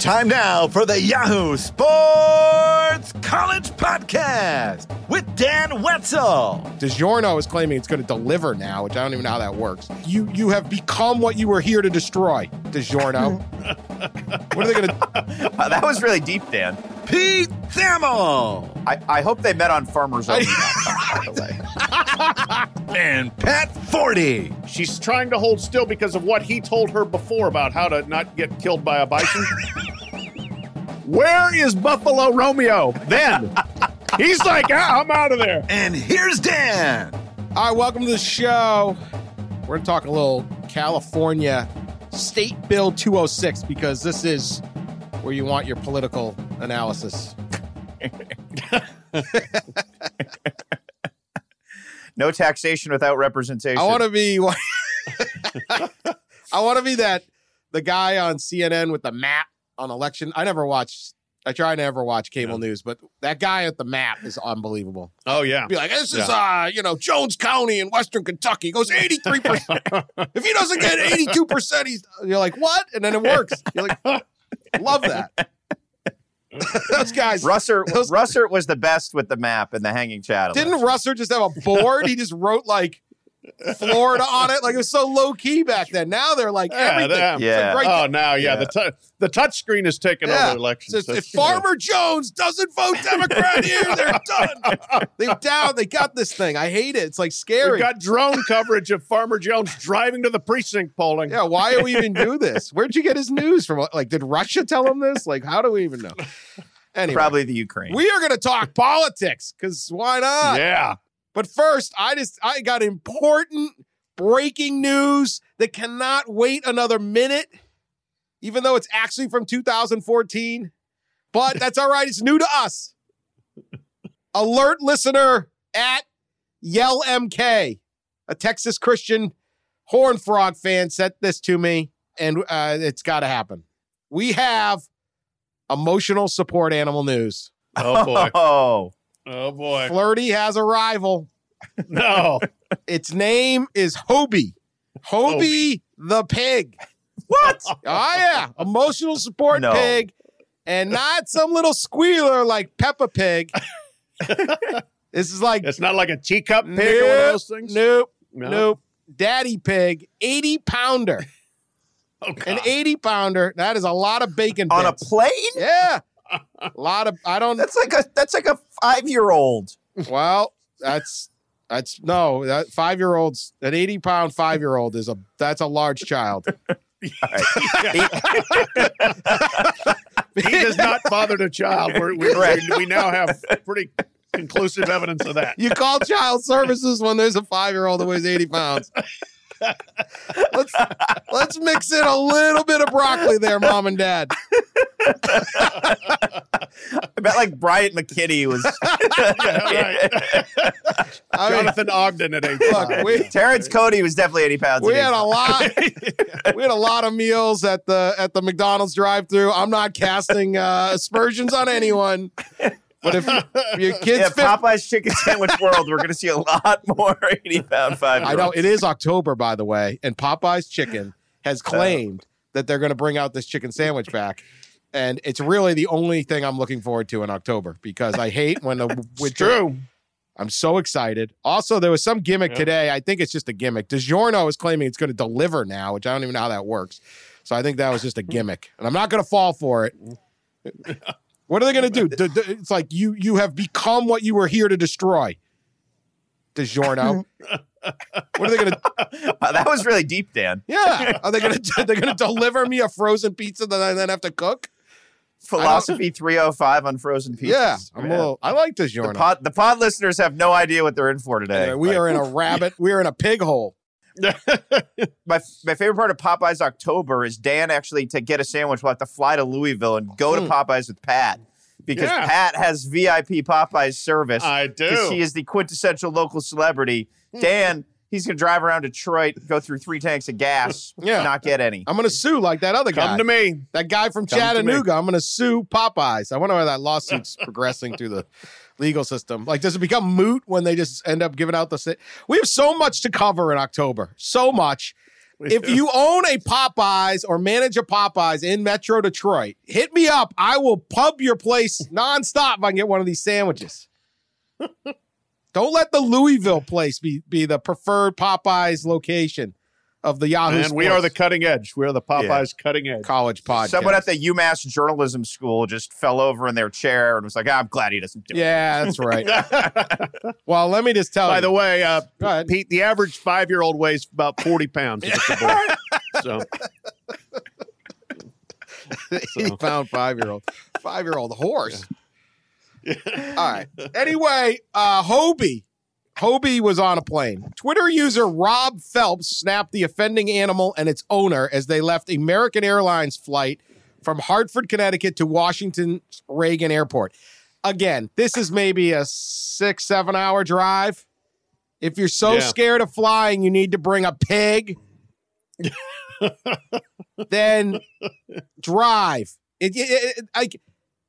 Time now for the Yahoo Sports College Podcast with Dan Wetzel. DiGiorno is claiming it's going to deliver now, which I don't even know how that works. You you have become what you were here to destroy, DiGiorno. what are they going to? Uh, wow, that was really deep, Dan. Pete Thamel I, I hope they met on Farmers Only. by the way. and Pat Forde. She's trying to hold still because of what he told her before about how to not get killed by a bison. Where is Buffalo Romeo? Then he's like, ah, I'm out of there. And here's Dan. All right, welcome to the show. We're going to talk a little California State Bill 206 because this is where you want your political analysis. No taxation without representation. I want to be. I want to be that the guy on CNN with the map on election. I never watched. I try to never watch cable news, but that guy at the map is unbelievable. Oh yeah. Be like, this is uh, you know, Jones County in Western Kentucky. He goes 83%. if he doesn't get 82%, he's you're like, what? And then it works. You're like, love that. Those guys. Russert Those- Russert was the best with the map and the hanging chad. Didn't Russert just have a board? he just wrote like Florida on it. Like it was so low key back then. Now they're like Yeah, everything. Yeah. a great- Oh, now yeah, the tu- the touch screen is taking Yeah. over elections. Says, That's- if Farmer Jones doesn't vote Democrat here, they're done. They down. They got this thing. I hate it. It's like We've scary. got drone coverage of Farmer Jones driving to the precinct polling. yeah, why do we even do this? Where'd you get his news from? Like, did Russia tell him this? Like, how do we even know? Anyway, Probably the Ukraine. we are going to talk politics because why not? Yeah. But first, I just I got important breaking news that cannot wait another minute, even though it's actually from 2014. But that's all right. It's new to us. Alert listener at Yell MK, a Texas Christian Horn Frog fan, sent this to me, and uh, it's got to happen. We have emotional support animal news. Oh boy. Oh, Oh boy. Flirty has a rival. No. Its name is Hobie. Hobie the pig. what? Oh yeah, emotional support No. pig, and not some little squealer like Peppa Pig. this is like It's not like a teacup pig or one of those things. nope, No? nope. Daddy pig, eighty pounder, Oh, God. an eighty pounder. That is a lot of bacon On a bits. plane? yeah, a lot of. I don't. That's like a that's like a five year old. Well, that's that's no that five year olds. An eighty pound five year old is a that's a large child. he does not father a child. We're, we, Correct. we, we now have pretty conclusive evidence of that. You call child services when there's a five year old that weighs 80 pounds. let's let's mix in a little bit of broccoli there, mom and dad. I bet like Bryant McKinnie was. I mean, Jonathan Ogden at look, we, Terrence Cody was definitely 80 pounds. we had a lot we had a lot of meals at the at the McDonald's drive through. I'm not casting uh, aspersions on anyone. But if, your kids yeah, fit, Popeye's chicken sandwich world, we're going to see a lot more 80 pound five. I know it is October, by the way, and Popeye's Chicken has claimed that they're going to bring out this chicken sandwich back. And it's really the only thing I'm looking forward to in October because I hate when the winter. true. I'm so excited. Also, there was some gimmick today. I think it's just a gimmick. DiGiorno is claiming it's going to deliver now, which I don't even know how that works. So I think that was just a gimmick, and I'm not going to fall for it. What are they going to do? It's like you you have become what you were here to destroy. DiGiorno. what are they going to? Uh, that was really deep, Dan. Yeah, are they going to? They're going to deliver me a frozen pizza that I then have to cook. Philosophy 305 on frozen pizzas. Yeah, I'm a little. I like The DiGiorno. pod, the pod listeners have no idea what they're in for today. Anyway, we Like, are in a rabbit. We are in a pig hole. my my favorite part of Popeyes October is Dan actually to get a sandwich will have to fly to Louisville and go to Mm. Popeyes with Pat because Yeah. Pat has VIP Popeyes service. I because do. he is the quintessential local celebrity. Dan, he's gonna drive around Detroit, go through three tanks of gas, Yeah. not get any. I'm going to sue like that other guy. Come to me. That guy from Come to. Chattanooga. I'm going to sue Popeyes. I wonder why that lawsuit's progressing through the legal system. Like, does it become moot when they just end up giving out the? si- We have so much to cover in October. So much. If you own a Popeyes or manage a Popeyes in Metro Detroit, hit me up. I will pub your place nonstop if I can get one of these sandwiches. Don't let the Louisville place be be the preferred Popeyes location of the Yahoo. And we are the cutting edge. We are the Popeyes cutting edge. college podcast. Someone at the UMass journalism school just fell over in their chair and was like, "Ah, "I'm glad he doesn't do it." Yeah, that's right. well, let me just tell By you. By the way, uh, Pete, the average five year old weighs about 40 pounds. if it's a boy. so, 80 pound five year old, five year old horse. All right. Anyway, uh, Hobie. Hobie was on a plane. Twitter user Rob Phelps snapped the offending animal and its owner as they left American Airlines flight from Hartford, Connecticut to Washington Reagan Airport. Again, this is maybe a six, seven hour drive. If you're so Yeah. scared of flying, you need to bring a pig. then drive. It, it, it- like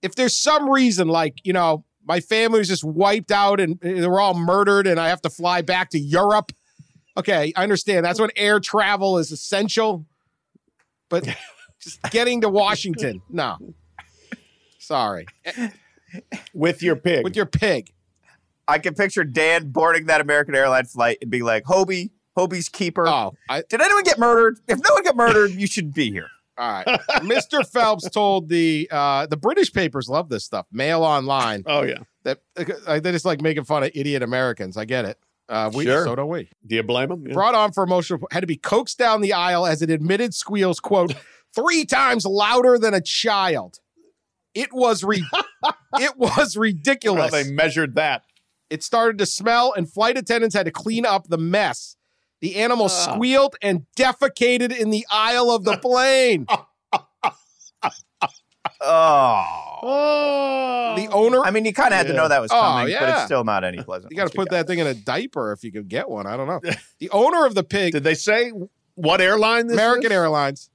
if there's some reason, like you know, my family was just wiped out and they were all murdered, and I have to fly back to Europe. Okay, I understand. That's when air travel is essential, but just getting to Washington, no. Sorry, with your pig. with your pig. I can picture Dan boarding that American airline flight and being like, "Hobie, Hobie's keeper. Oh, I, Did anyone get murdered? If no one got murdered, you should be here." All right. Mr. Phelps told the uh, the British papers love this stuff. Mail online oh, yeah. that uh, they just like making fun of idiot Americans. I get it. Uh, we Sure. so don't we. Do you blame him? Yeah. brought on for emotional had to be coaxed down the aisle as it admitted squeals quote three times louder than a child it was re- it was How ridiculous they measured that. it started to smell and flight attendants had to clean up the mess the animal squealed and defecated in the aisle of the plane Oh. Oh. the owner I mean, you kind of had to know that was Oh, coming, but it's still not any pleasant. you got to put that thing in a diaper if you could get one i don't know the owner of the pig Did they say what airline this american is? airlines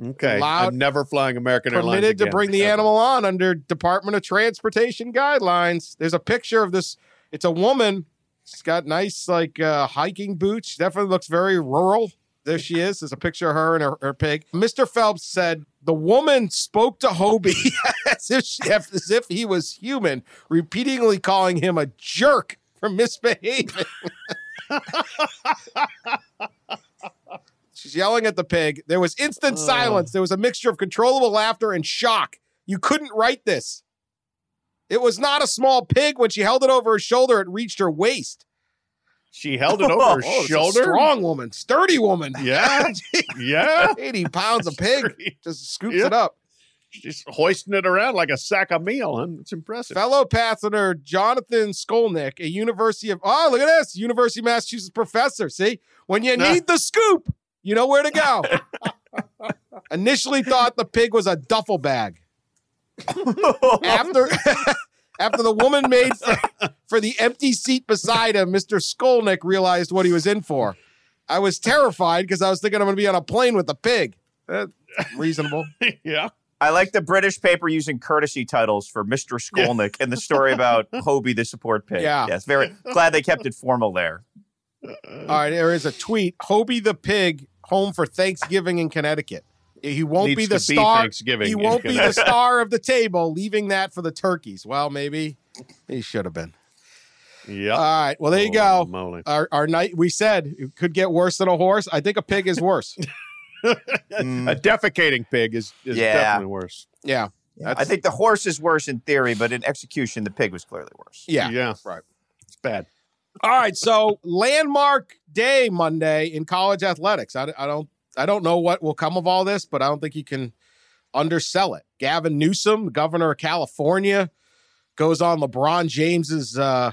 Okay. Allowed- I'm never flying American Airlines. permitted to bring the ever. animal on under Department of Transportation guidelines. There's a picture of this. It's a woman. She's got nice like uh, hiking boots. She definitely looks very rural. There she is. There's a picture of her and her, her pig. Mr. Phelps said the woman spoke to Hobie as if she, as if he was human, repeatedly calling him a jerk for misbehaving. She's yelling at the pig. There was instant Oh. silence. There was a mixture of controllable laughter and shock. You couldn't write this. It was not a small pig. When she held it over her shoulder, it reached her waist. She held it over oh, her Oh, a shoulder. strong woman, sturdy woman. Yeah. yeah. 80 pounds of pig. Just scoops Yeah. it up. She's hoisting it around like a sack of meal. and It's impressive. Fellow passenger Jonathan Skolnick, a University of oh look at this University of Massachusetts professor. See, when you need the scoop, you know where to go. Initially thought the pig was a duffel bag. After after the woman made for, for the empty seat beside him, Mr. Skolnick realized what he was in for. I was terrified because I was thinking I'm going to be on a plane with a pig. Reasonable. yeah. I like the British paper using courtesy titles for Mr. Skolnick and the story about Hobie the support pig. Yeah. Yes, very glad they kept it formal there. All right, there is a tweet. Hobie the pig home for Thanksgiving in Connecticut. He won't be the to be star. Thanksgiving he won't be the star of the table, leaving that for the turkeys. Well, maybe he should have been. Yeah. All right. Well, there you go. moly. Our, our night, we said it could get worse than a horse. I think a pig is worse. Mm. A defecating pig is, is Yeah. definitely worse. yeah. I think the horse is worse in theory, but in execution, the pig was clearly worse. Yeah. Yeah. Right. It's bad. All right. So landmark day Monday in college athletics. I, I don't I don't know what will come of all this, but I don't think you can undersell it. Gavin Newsom, governor of California, goes on LeBron James's uh,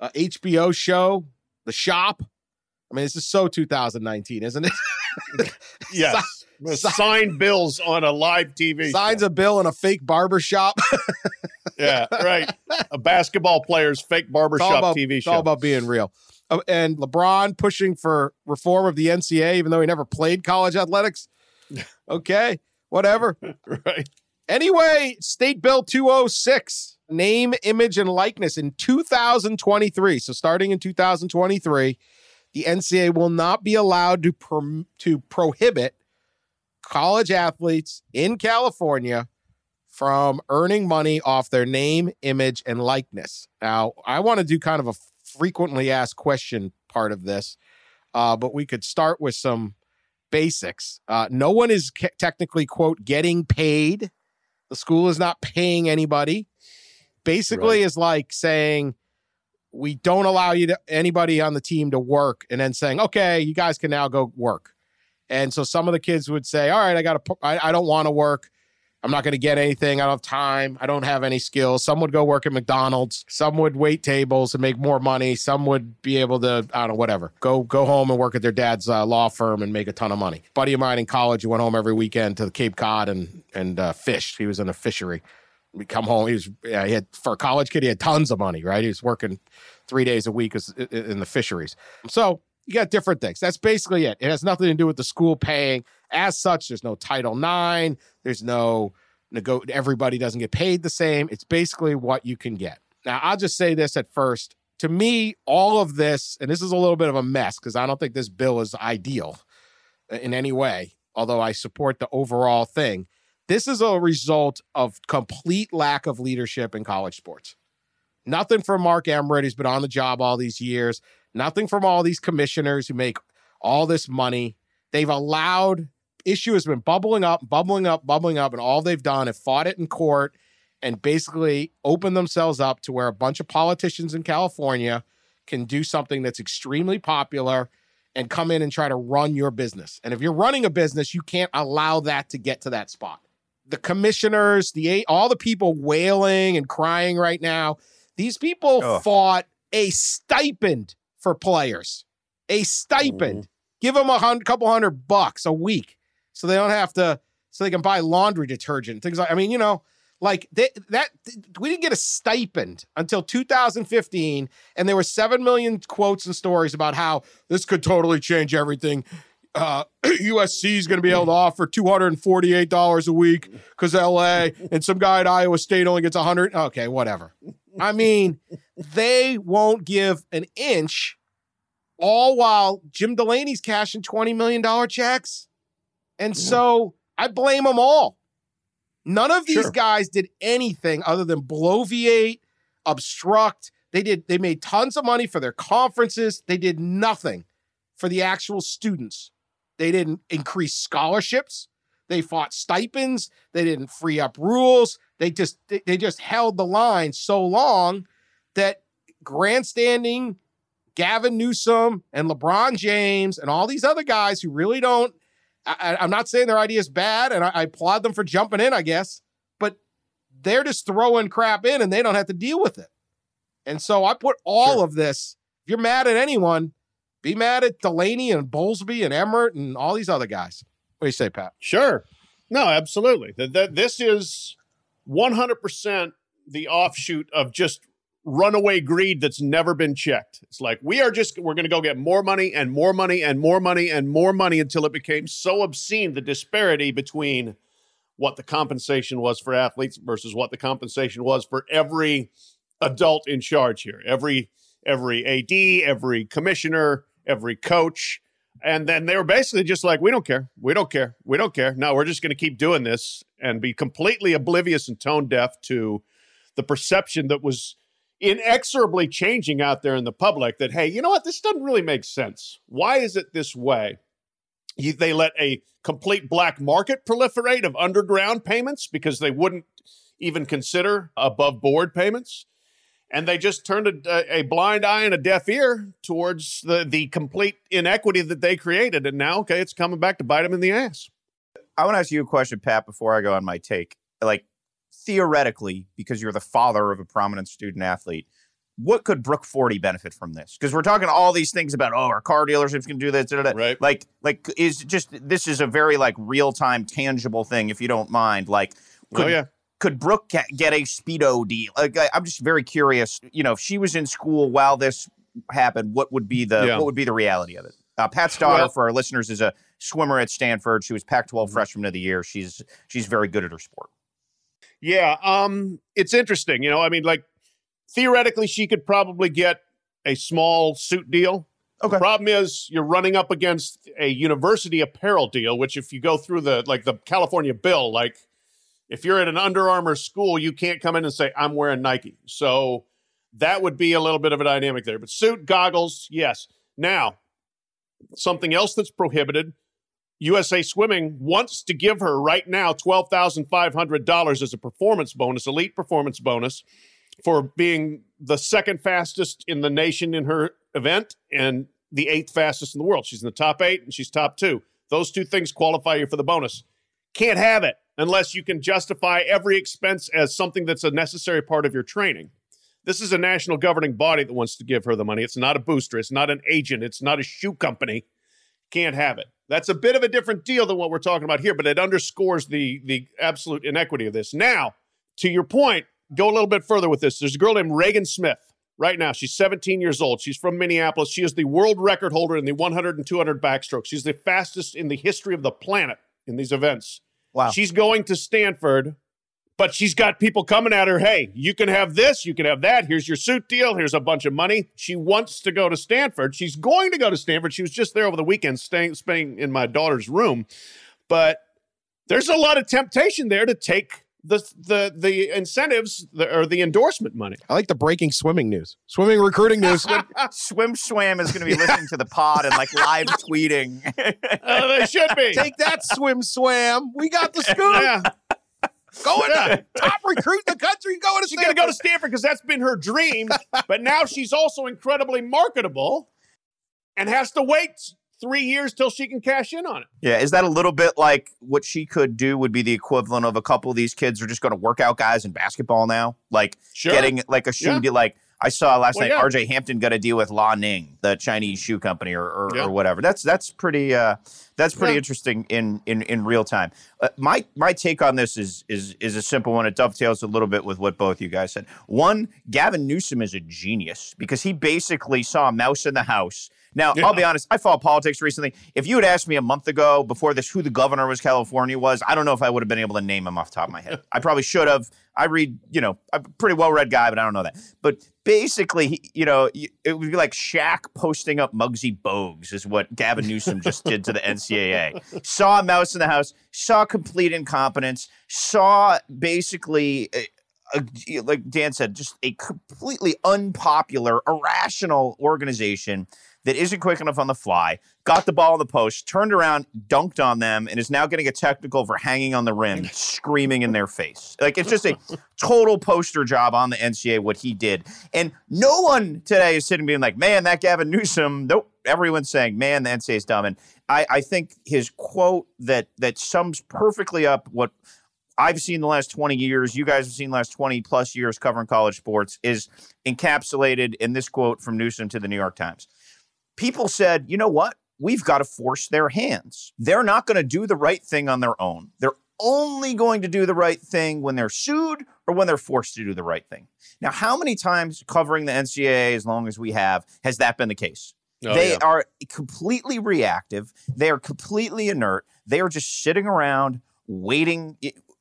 uh, HBO show, The Shop. I mean, this is so 2019, isn't it? Yes. Sign bills on a live TV. Signs show. a bill in a fake barber shop. Yeah, right. A basketball player's fake barbershop about, TV it's all about being real. And LeBron pushing for reform of the NCAA, even though he never played college athletics. Okay, whatever. right. Anyway, State Bill 206, name, image, and likeness in 2023. So starting in 2023, the NCAA will not be allowed to to prohibit college athletes in California from earning money off their name, image, and likeness. Now, I want to do kind of a frequently asked question part of this, uh, but we could start with some basics. Uh, no one is ca- technically, quote, getting paid. The school is not paying anybody. Basically, is like saying, we don't allow you to anybody on the team to work and then saying, okay, you guys can now go work. And so some of the kids would say, all right, I got to, I, I don't want to work. I'm not going to get anything. I don't have time. I don't have any skills. Some would go work at McDonald's. Some would wait tables and make more money. Some would be able to, I don't know, whatever. Go go home and work at their dad's uh, law firm and make a ton of money. Buddy of mine in college he went home every weekend to the Cape Cod and and uh, fished. He was in a fishery. We come home. He was yeah, he had for a college kid. He had tons of money. Right. He was working three days a week in the fisheries. So you got different things. That's basically it. It has nothing to do with the school paying. As such, there's no Title IX. There's no nego. Everybody doesn't get paid the same. It's basically what you can get. Now, I'll just say this at first. To me, all of this, and this is a little bit of a mess because I don't think this bill is ideal uh, in any way, although I support the overall thing. This is a result of complete lack of leadership in college sports. Nothing from Mark Emmert, who's been on the job all these years. Nothing from all these commissioners who make all this money. They've allowed issue has been bubbling up, bubbling up, bubbling up, and all they've done is fought it in court and basically opened themselves up to where a bunch of politicians in California can do something that's extremely popular and come in and try to run your business. And if you're running a business, you can't allow that to get to that spot. The commissioners, the all the people wailing and crying right now, these people Ugh. fought a stipend for players. A stipend. Mm-hmm. Give them a hundred, couple hundred bucks a week so they don't have to so they can buy laundry detergent things like i mean you know like they, that we didn't get a stipend until 2015 and there were 7 million quotes and stories about how this could totally change everything. Uh, usc is going to be able to offer $248 a week because la and some guy at iowa state only gets 100 okay whatever. I mean they won't give an inch all while jim delaney's cashing $20 million checks and so I blame them all. None of these Sure. guys did anything other than bloviate, obstruct. They did they made tons of money for their conferences. They did nothing for the actual students. They didn't increase scholarships. They fought stipends. They didn't free up rules. They just they, they just held the line so long that grandstanding Gavin Newsom and LeBron James and all these other guys who really don't I, I'm not saying their idea is bad, and I, I applaud them for jumping in, I guess, but they're just throwing crap in and they don't have to deal with it. And so I put all of this. If you're mad at anyone, be mad at Delaney and Bowlesby and Emmert and all these other guys. What do you say, Pat? Sure. No, absolutely. That, that this is 100% the offshoot of just runaway greed that's never been checked. It's like we are just we're going to go get more money and more money and more money and more money until it became so obscene the disparity between what the compensation was for athletes versus what the compensation was for every adult in charge here. Every every AD, every commissioner, every coach. And then they were basically just like, we don't care. We don't care. We don't care. No, we're just going to keep doing this and be completely oblivious and tone deaf to the perception that was inexorably changing out there in the public that, hey, you know what? This doesn't really make sense. Why is it this way? They let a complete black market proliferate of underground payments because they wouldn't even consider above board payments. And they just turned a, a, blind eye and a deaf ear towards the, the complete inequity that they created. And now, okay, it's coming back to bite them in the ass. I want to ask you a question, Pat, before I go on my take. Like, theoretically, because you're the father of a prominent student athlete, what could Brooke Forde benefit from this? Because we're talking all these things about, oh, our car dealerships can do this, da, da, da. right? Like, like is just this is a very like real time tangible thing, if you don't mind. Like, could, oh yeah, could Brook get a speedo deal? Like, I, am just very curious. You know, if she was in school while this happened, what would be the yeah. what would be the reality of it? Uh, Pat's daughter, well, for our listeners, is a swimmer at Stanford. She was Pac-12 mm-hmm. Freshman of the Year. She's she's very good at her sport. Yeah, um, it's interesting. You know, I mean, like theoretically, she could probably get a small suit deal. Okay. The problem is you're running up against a university apparel deal, which if you go through the like the California bill, like if you're at an Under Armour school, you can't come in and say I'm wearing Nike. So that would be a little bit of a dynamic there. But suit, goggles, yes. Now, something else that's prohibited USA Swimming wants to give her right now $12,500 as a performance bonus, elite performance bonus, for being the second fastest in the nation in her event and the eighth fastest in the world. She's in the top eight and she's top two. Those two things qualify you for the bonus. Can't have it unless you can justify every expense as something that's a necessary part of your training. This is a national governing body that wants to give her the money. It's not a booster, it's not an agent, it's not a shoe company. Can't have it. That's a bit of a different deal than what we're talking about here, but it underscores the the absolute inequity of this. Now, to your point, go a little bit further with this. There's a girl named Reagan Smith. Right now, she's 17 years old. She's from Minneapolis. She is the world record holder in the 100 and 200 backstroke. She's the fastest in the history of the planet in these events. Wow. She's going to Stanford but she's got people coming at her. Hey, you can have this, you can have that. Here's your suit deal. Here's a bunch of money. She wants to go to Stanford. She's going to go to Stanford. She was just there over the weekend, staying, staying in my daughter's room. But there's a lot of temptation there to take the the the incentives the, or the endorsement money. I like the breaking swimming news, swimming recruiting news. Swim Swam is going to be listening to the pod and like live tweeting. uh, they should be. Take that, Swim Swam. We got the scoop. Yeah. Going to top recruit in the country, going to She's going to go to Stanford because that's been her dream. but now she's also incredibly marketable and has to wait three years till she can cash in on it. Yeah, is that a little bit like what she could do? Would be the equivalent of a couple of these kids are just going to work out guys in basketball now, like sure. getting like a shoe yeah. deal, like I saw last well, night yeah. RJ Hampton got a deal with Li-Ning, the Chinese shoe company or, or, yeah. or whatever. That's that's pretty uh, that's pretty yeah. interesting in in in real time. Uh, my my take on this is is is a simple one. It dovetails a little bit with what both you guys said. One, Gavin Newsom is a genius because he basically saw a mouse in the house now, yeah. I'll be honest, I follow politics recently. If you had asked me a month ago before this who the governor of California was, I don't know if I would have been able to name him off the top of my head. I probably should have. I read, you know, I'm a pretty well read guy, but I don't know that. But basically, you know, it would be like Shaq posting up Muggsy Bogues, is what Gavin Newsom just did to the NCAA. Saw a mouse in the house, saw complete incompetence, saw basically. Eh, a, a, like Dan said, just a completely unpopular, irrational organization that isn't quick enough on the fly, got the ball in the post, turned around, dunked on them, and is now getting a technical for hanging on the rim, screaming in their face. Like it's just a total poster job on the NCAA what he did. And no one today is sitting being like, man, that Gavin Newsom, nope. Everyone's saying, man, the NCAA is dumb. And I, I think his quote that that sums perfectly up what I've seen the last 20 years, you guys have seen the last 20 plus years covering college sports, is encapsulated in this quote from Newsom to the New York Times people said, you know what? We've got to force their hands. They're not going to do the right thing on their own. They're only going to do the right thing when they're sued or when they're forced to do the right thing. Now, how many times covering the NCAA, as long as we have, has that been the case? Oh, they yeah. are completely reactive. They are completely inert. They are just sitting around waiting.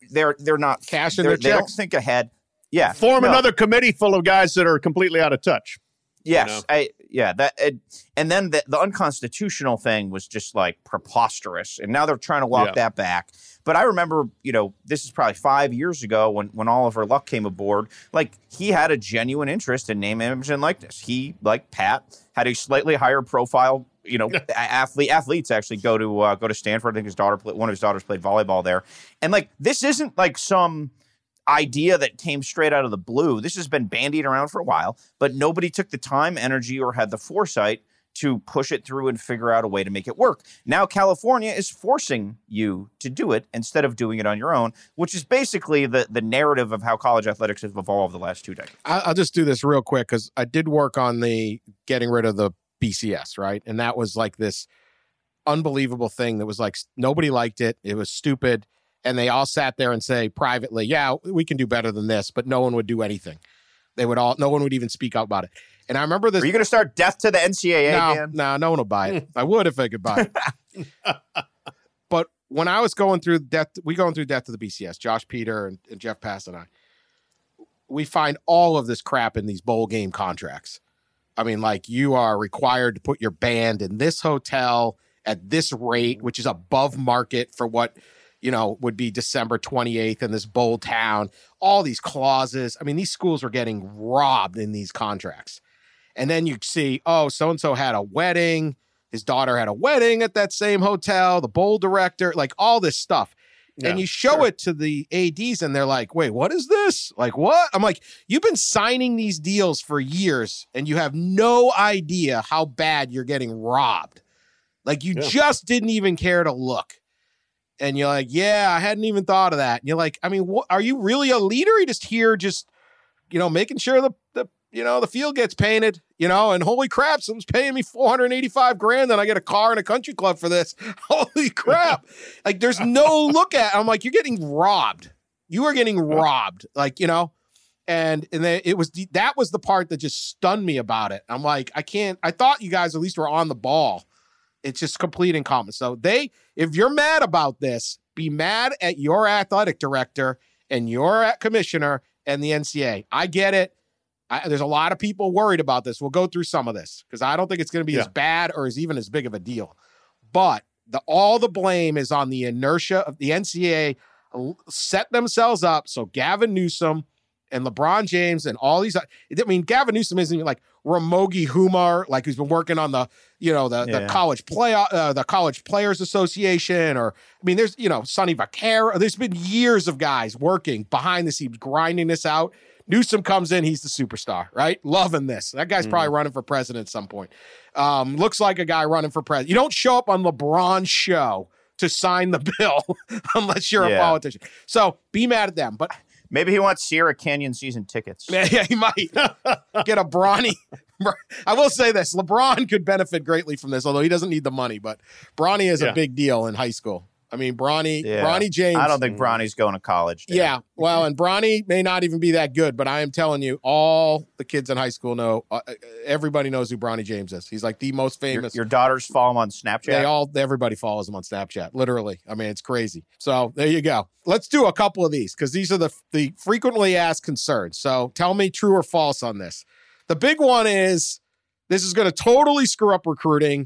They're they're not cashing they're, their They don't think ahead. Yeah, form no. another committee full of guys that are completely out of touch. Yes, you know? I yeah that it, and then the, the unconstitutional thing was just like preposterous, and now they're trying to walk Yeah. that back. But I remember, you know, this is probably five years ago when when Oliver Luck came aboard. Like he had a genuine interest in name, image, and likeness. He, like Pat, had a slightly higher profile. You know, athlete athletes actually go to uh, go to Stanford. I think his daughter, played, one of his daughters, played volleyball there. And like this isn't like some idea that came straight out of the blue. This has been bandied around for a while, but nobody took the time, energy, or had the foresight to push it through and figure out a way to make it work. Now California is forcing you to do it instead of doing it on your own, which is basically the the narrative of how college athletics have evolved the last two decades. I'll just do this real quick because I did work on the getting rid of the BCS, right? And that was like this unbelievable thing that was like nobody liked it. It was stupid. And they all sat there and say privately, yeah, we can do better than this, but no one would do anything. They would all, no one would even speak out about it. And I remember this. Are you going to start death to the NCAA, no, Dan? no, no one will buy it. I would if I could buy it. but when I was going through death, we going through death to the BCS, Josh Peter and, and Jeff Passan and I, we find all of this crap in these bowl game contracts. I mean, like you are required to put your band in this hotel at this rate, mm-hmm. which is above market for what you know would be December 28th in this bowl town. All these clauses. I mean, these schools were getting robbed in these contracts. And then you see, oh, so and so had a wedding. His daughter had a wedding at that same hotel. The bowl director, like all this stuff. and you show sure. it to the ads and they're like wait what is this like what i'm like you've been signing these deals for years and you have no idea how bad you're getting robbed like you Yeah. just didn't even care to look and you're like yeah i hadn't even thought of that. And you're like i mean what are you really a leader? You just here just you know making sure the, the you know the field gets painted you know and holy crap someone's paying me 485 grand and i get a car and a country club for this. Holy crap. Like there's no look at i'm like you're getting robbed. You are getting robbed. Like you know? And and then it was the, that was the part that just stunned me about it. I'm like i can't i thought you guys at least were on the ball it's just complete incompetence so they if you're mad about this be mad at your athletic director and your commissioner and the ncaa i get it. I, there's a lot of people worried about this. We'll go through some of this because i don't think it's going to be as bad or as even as big of a deal. But the all the blame is on the inertia of the NCAA l- set themselves up. So Gavin Newsom and LeBron James and all these I mean Gavin Newsom isn't even like Ramogi Huma like who's been working on the you know the the college play uh, the college players association or I mean there's you know Sonny Vaccaro there's been years of guys working behind the scenes grinding this out Newsom comes in, he's the superstar, right? Loving this. That guy's probably running for president at some point. Um, looks like a guy running for president. You don't show up on LeBron's show to sign the bill unless you're a politician. So be mad at them. But Maybe he wants Sierra Canyon season tickets. yeah, yeah, he might get a Bronny. I will say this: LeBron could benefit greatly from this, although he doesn't need the money. But Bronny is Yeah. a big deal in high school. I mean, Bronny, Yeah. Bronny James. I don't think Bronny's going to college. Dan. Yeah, well, and Bronny may not even be that good, but I am telling you, all the kids in high school know. Uh, everybody knows who Bronny James is. He's like the most Your, famous. your daughters follow him on Snapchat. They all, everybody follows him on Snapchat. Literally, I mean, it's crazy. So there you go. Let's do a couple of these because these are the the frequently asked concerns. So tell me true or false on this. The big one is this is going to totally screw up recruiting.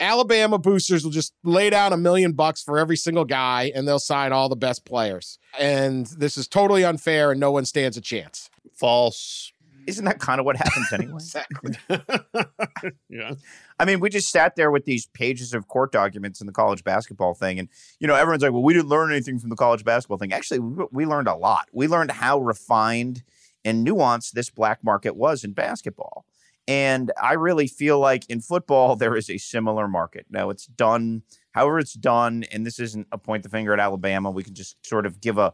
Alabama boosters will just lay down a million bucks for every single guy and they'll sign all the best players. And this is totally unfair and no one stands a chance. False. Isn't that kind of what happens anyway? Exactly. yeah. I mean, we just sat there with these pages of court documents in the college basketball thing, and you know, everyone's like, "Well, we didn't learn anything from the college basketball thing." Actually, we, we learned a lot. We learned how refined and nuanced this black market was in basketball, and I really feel like in football there is a similar market. Now, it's done however it's done, and this isn't a point the finger at Alabama. We can just sort of give a.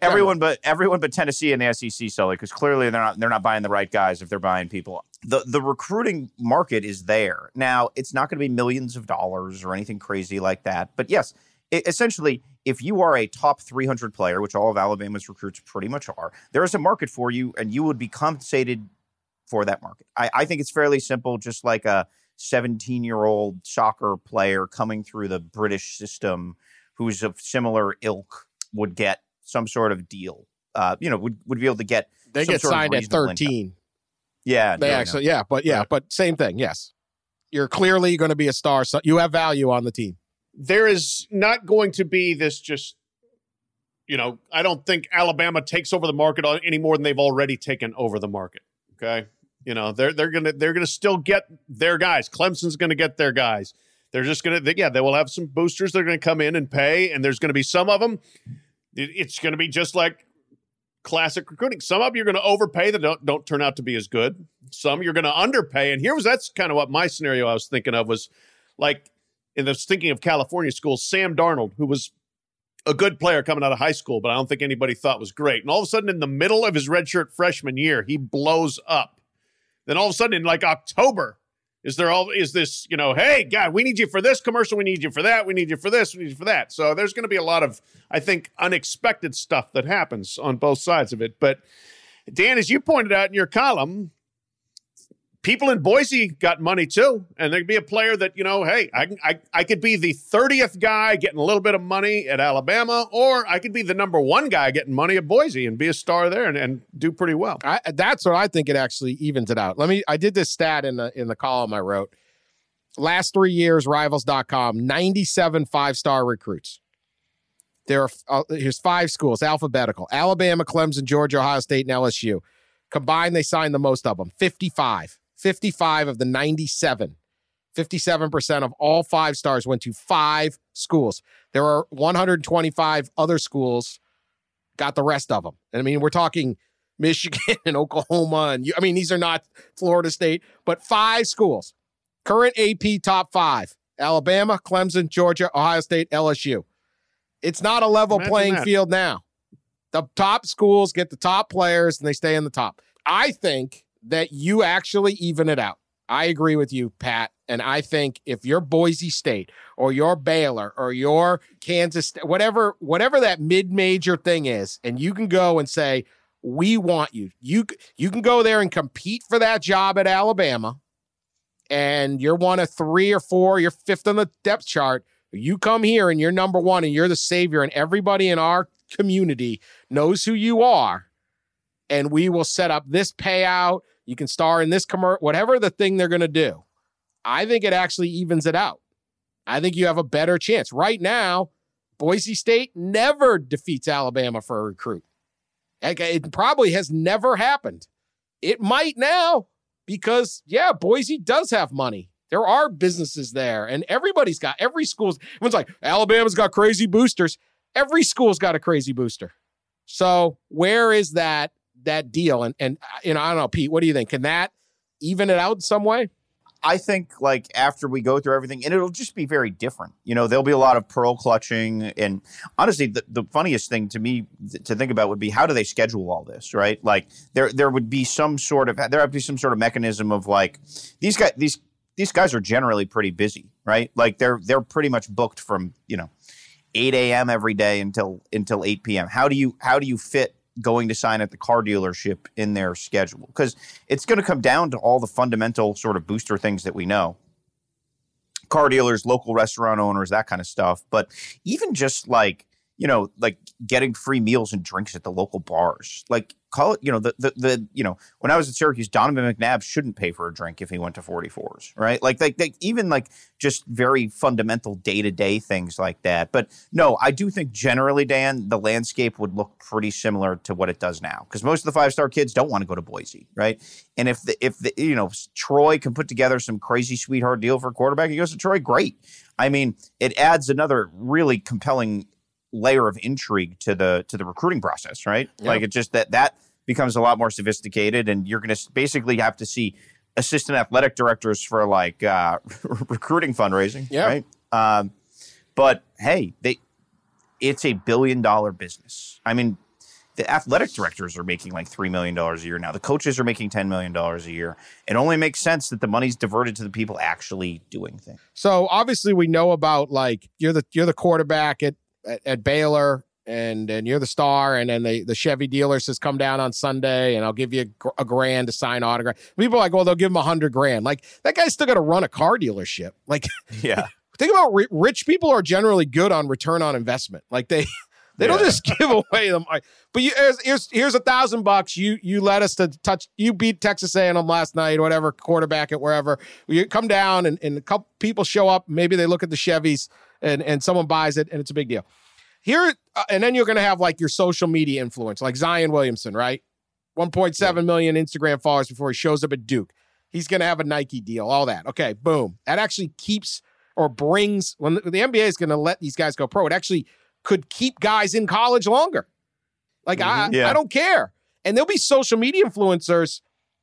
everyone but everyone but Tennessee and the SEC Sully because clearly they're not they're not buying the right guys if they're buying people. The the recruiting market is there. Now, it's not going to be millions of dollars or anything crazy like that. But yes, e- essentially if you are a top 300 player, which all of Alabama's recruits pretty much are, there is a market for you and you would be compensated for that market. I, I think it's fairly simple, just like a 17 year old soccer player coming through the British system who's of similar ilk would get some sort of deal. Uh, you know, would, would be able to get They some get sort of signed at reasonable income. 13. Yeah, they actually, yeah, but yeah, right. but same thing. Yes, you're clearly going to be a star. So you have value on the team. There is not going to be this just, you know, I don't think Alabama takes over the market any more than they've already taken over the market. Okay, you know, they're they're gonna they're gonna still get their guys. Clemson's gonna get their guys. They're just gonna, they, yeah, they will have some boosters. They're gonna come in and pay, and there's gonna be some of them. It's gonna be just like classic recruiting. Some of you are going to overpay that don't, don't turn out to be as good. Some you're to underpay. And here was that's kind of what my scenario I was thinking of was like in the thinking of California schools, Sam Darnold, who was a good player coming out of high school, but I don't think anybody thought was great. And all of a sudden, in the middle of his redshirt freshman year, he blows up. Then all of a sudden, in like October, is there all is this, you know, hey, God, we need you for this commercial, we need you for that, we need you for this, we need you for that. So there's going to be a lot of, I think, unexpected stuff that happens on both sides of it. But Dan, as you pointed out in your column, people in Boise got money too, and there'd be a player that you know, hey, I I I could be the thirtieth guy getting a little bit of money at Alabama, or I could be the number one guy getting money at Boise and be a star there and, and do pretty well. I, that's what I think it actually evens it out. Let me. I did this stat in the in the column I wrote. Last three years, Rivals.com, 97 five star recruits. There are uh, here's five schools alphabetical: Alabama, Clemson, Georgia, Ohio State, and LSU. Combined, they signed the most of them, 55. 55 of the 97. 57% of all five stars went to five schools. There are 125 other schools got the rest of them. And I mean, we're talking Michigan and Oklahoma. And you, I mean, these are not Florida State, but five schools. Current AP top five Alabama, Clemson, Georgia, Ohio State, LSU. It's not a level Imagine playing that. field now. The top schools get the top players and they stay in the top. I think that you actually even it out. I agree with you, Pat. And I think if you're Boise State or your Baylor or your Kansas, whatever, whatever that mid-major thing is, and you can go and say, "We want you," you you can go there and compete for that job at Alabama, and you're one of three or four, you're fifth on the depth chart. You come here and you're number one, and you're the savior, and everybody in our community knows who you are, and we will set up this payout you can star in this commercial, whatever the thing they're going to do. I think it actually evens it out. I think you have a better chance. Right now, Boise State never defeats Alabama for a recruit. It probably has never happened. It might now because, yeah, Boise does have money. There are businesses there, and everybody's got every school's. Everyone's like, Alabama's got crazy boosters. Every school's got a crazy booster. So where is that that deal. And and uh, you know, I don't know, Pete, what do you think? Can that even it out some way? I think like after we go through everything, and it'll just be very different. You know, there'll be a lot of pearl clutching, and honestly, the, the funniest thing to me th- to think about would be how do they schedule all this, right? Like there there would be some sort of there would be some sort of mechanism of like these guys these these guys are generally pretty busy, right? Like they're they're pretty much booked from you know 8 a.m. every day until until 8 p.m. How do you how do you fit going to sign at the car dealership in their schedule because it's going to come down to all the fundamental sort of booster things that we know. Car dealers local restaurant owners that kind of stuff. But even just like you know like getting free meals and drinks at the local bars like call it, you know, the, the, the, you know, when I was at Syracuse, Donovan McNabb shouldn't pay for a drink if he went to 44s, right? Like, like, like even like just very fundamental day to day things like that. But no, I do think generally, Dan, the landscape would look pretty similar to what it does now because most of the five star kids don't want to go to Boise, right? And if the, if the, you know, Troy can put together some crazy sweetheart deal for a quarterback, he goes to Troy, great. I mean, it adds another really compelling layer of intrigue to the to the recruiting process, right? Like it just that that becomes a lot more sophisticated, and you're going to basically have to see assistant athletic directors for like uh, recruiting fundraising, yeah. right? Um, but hey, they it's a billion dollar business. I mean, the athletic directors are making like $3 million a year now. The coaches are making $10 million a year. It only makes sense that the money's diverted to the people actually doing things. So obviously we know about like you're the you're the quarterback at at, at Baylor and and you're the star and then the, the chevy dealer says come down on sunday and i'll give you a, a grand to sign autograph people are like well they'll give him a hundred grand like that guy's still got to run a car dealership like yeah think about ri- rich people are generally good on return on investment like they They don't just give away them. But you, here's, here's here's a thousand bucks. You you let us to touch. You beat Texas A&M last night, whatever quarterback at wherever. You come down and, and a couple people show up. Maybe they look at the Chevys and and someone buys it and it's a big deal. Here uh, and then you're going to have like your social media influence, like Zion Williamson, right? 1.7 million Instagram followers before he shows up at Duke. He's going to have a Nike deal, all that. Okay, boom. That actually keeps or brings when the NBA is going to let these guys go pro. It actually could keep guys in college longer. Like mm-hmm. I, yeah. I don't care. And there'll be social media influencers.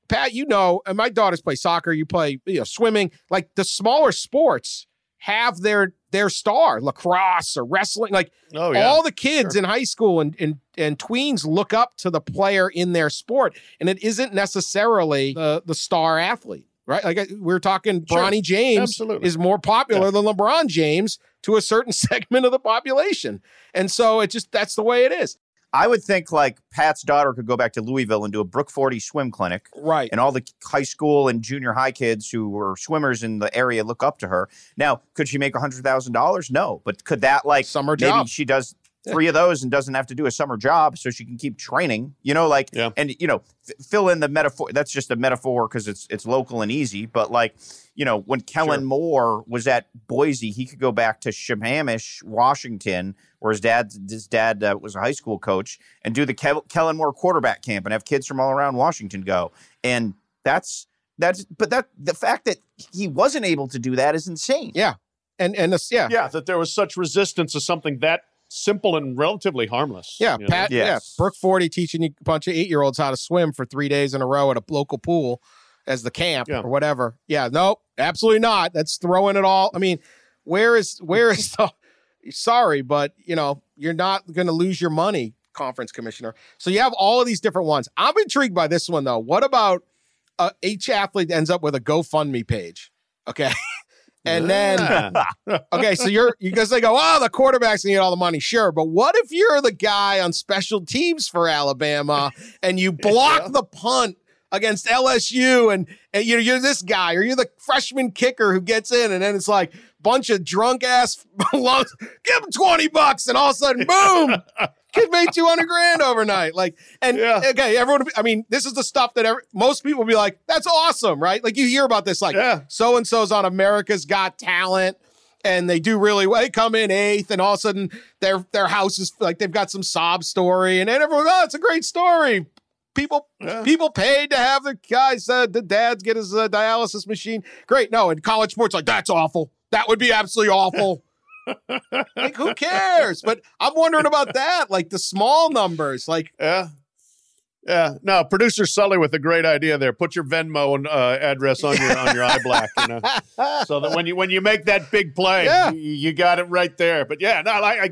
Pat, you know, and my daughters play soccer. You play, you know, swimming. Like the smaller sports have their their star, lacrosse or wrestling. Like oh, yeah. all the kids sure. in high school and, and and tweens look up to the player in their sport, and it isn't necessarily the the star athlete right? Like we're talking, sure. Bronny James Absolutely. is more popular yeah. than LeBron James to a certain segment of the population. And so it just, that's the way it is. I would think like Pat's daughter could go back to Louisville and do a Brooke Forde swim clinic. Right. And all the high school and junior high kids who were swimmers in the area look up to her. Now, could she make $100,000? No. But could that like summer job? maybe she does three of those and doesn't have to do a summer job so she can keep training you know like yeah. and you know f- fill in the metaphor that's just a metaphor because it's it's local and easy but like you know when kellen sure. moore was at boise he could go back to Sammamish, washington where his dad his dad uh, was a high school coach and do the Ke- kellen moore quarterback camp and have kids from all around washington go and that's that's but that the fact that he wasn't able to do that is insane yeah and and this, yeah yeah that there was such resistance to something that simple and relatively harmless. Yeah, Pat. Yes. Yeah, Brooke Forde teaching a bunch of eight year olds how to swim for three days in a row at a local pool as the camp yeah. or whatever. Yeah, no, absolutely not. That's throwing it all. I mean, where is where is the? Sorry, but you know you're not going to lose your money, conference commissioner. So you have all of these different ones. I'm intrigued by this one though. What about uh, each athlete ends up with a GoFundMe page? Okay. And then, okay, so you're you guys they go, oh, the quarterback's get all the money, sure. But what if you're the guy on special teams for Alabama and you block yeah. the punt against LSU and, and you're, you're this guy or you're the freshman kicker who gets in and then it's like bunch of drunk ass give him 20 bucks and all of a sudden boom kid made 200 grand overnight like and yeah. okay everyone i mean this is the stuff that every, most people be like that's awesome right like you hear about this like so and so's on america's got talent and they do really well. They come in eighth, and all of a sudden their their house is like they've got some sob story, and then everyone, oh, it's a great story. People yeah. people paid to have the guys, uh, the dads get his uh, dialysis machine. Great, no, in college sports, like that's awful. That would be absolutely awful. like who cares? But I'm wondering about that, like the small numbers, like yeah. Yeah, no, producer Sully with a great idea there. Put your Venmo uh, address on your on your eye black, you know, so that when you when you make that big play, yeah. you, you got it right there. But yeah, no, I, I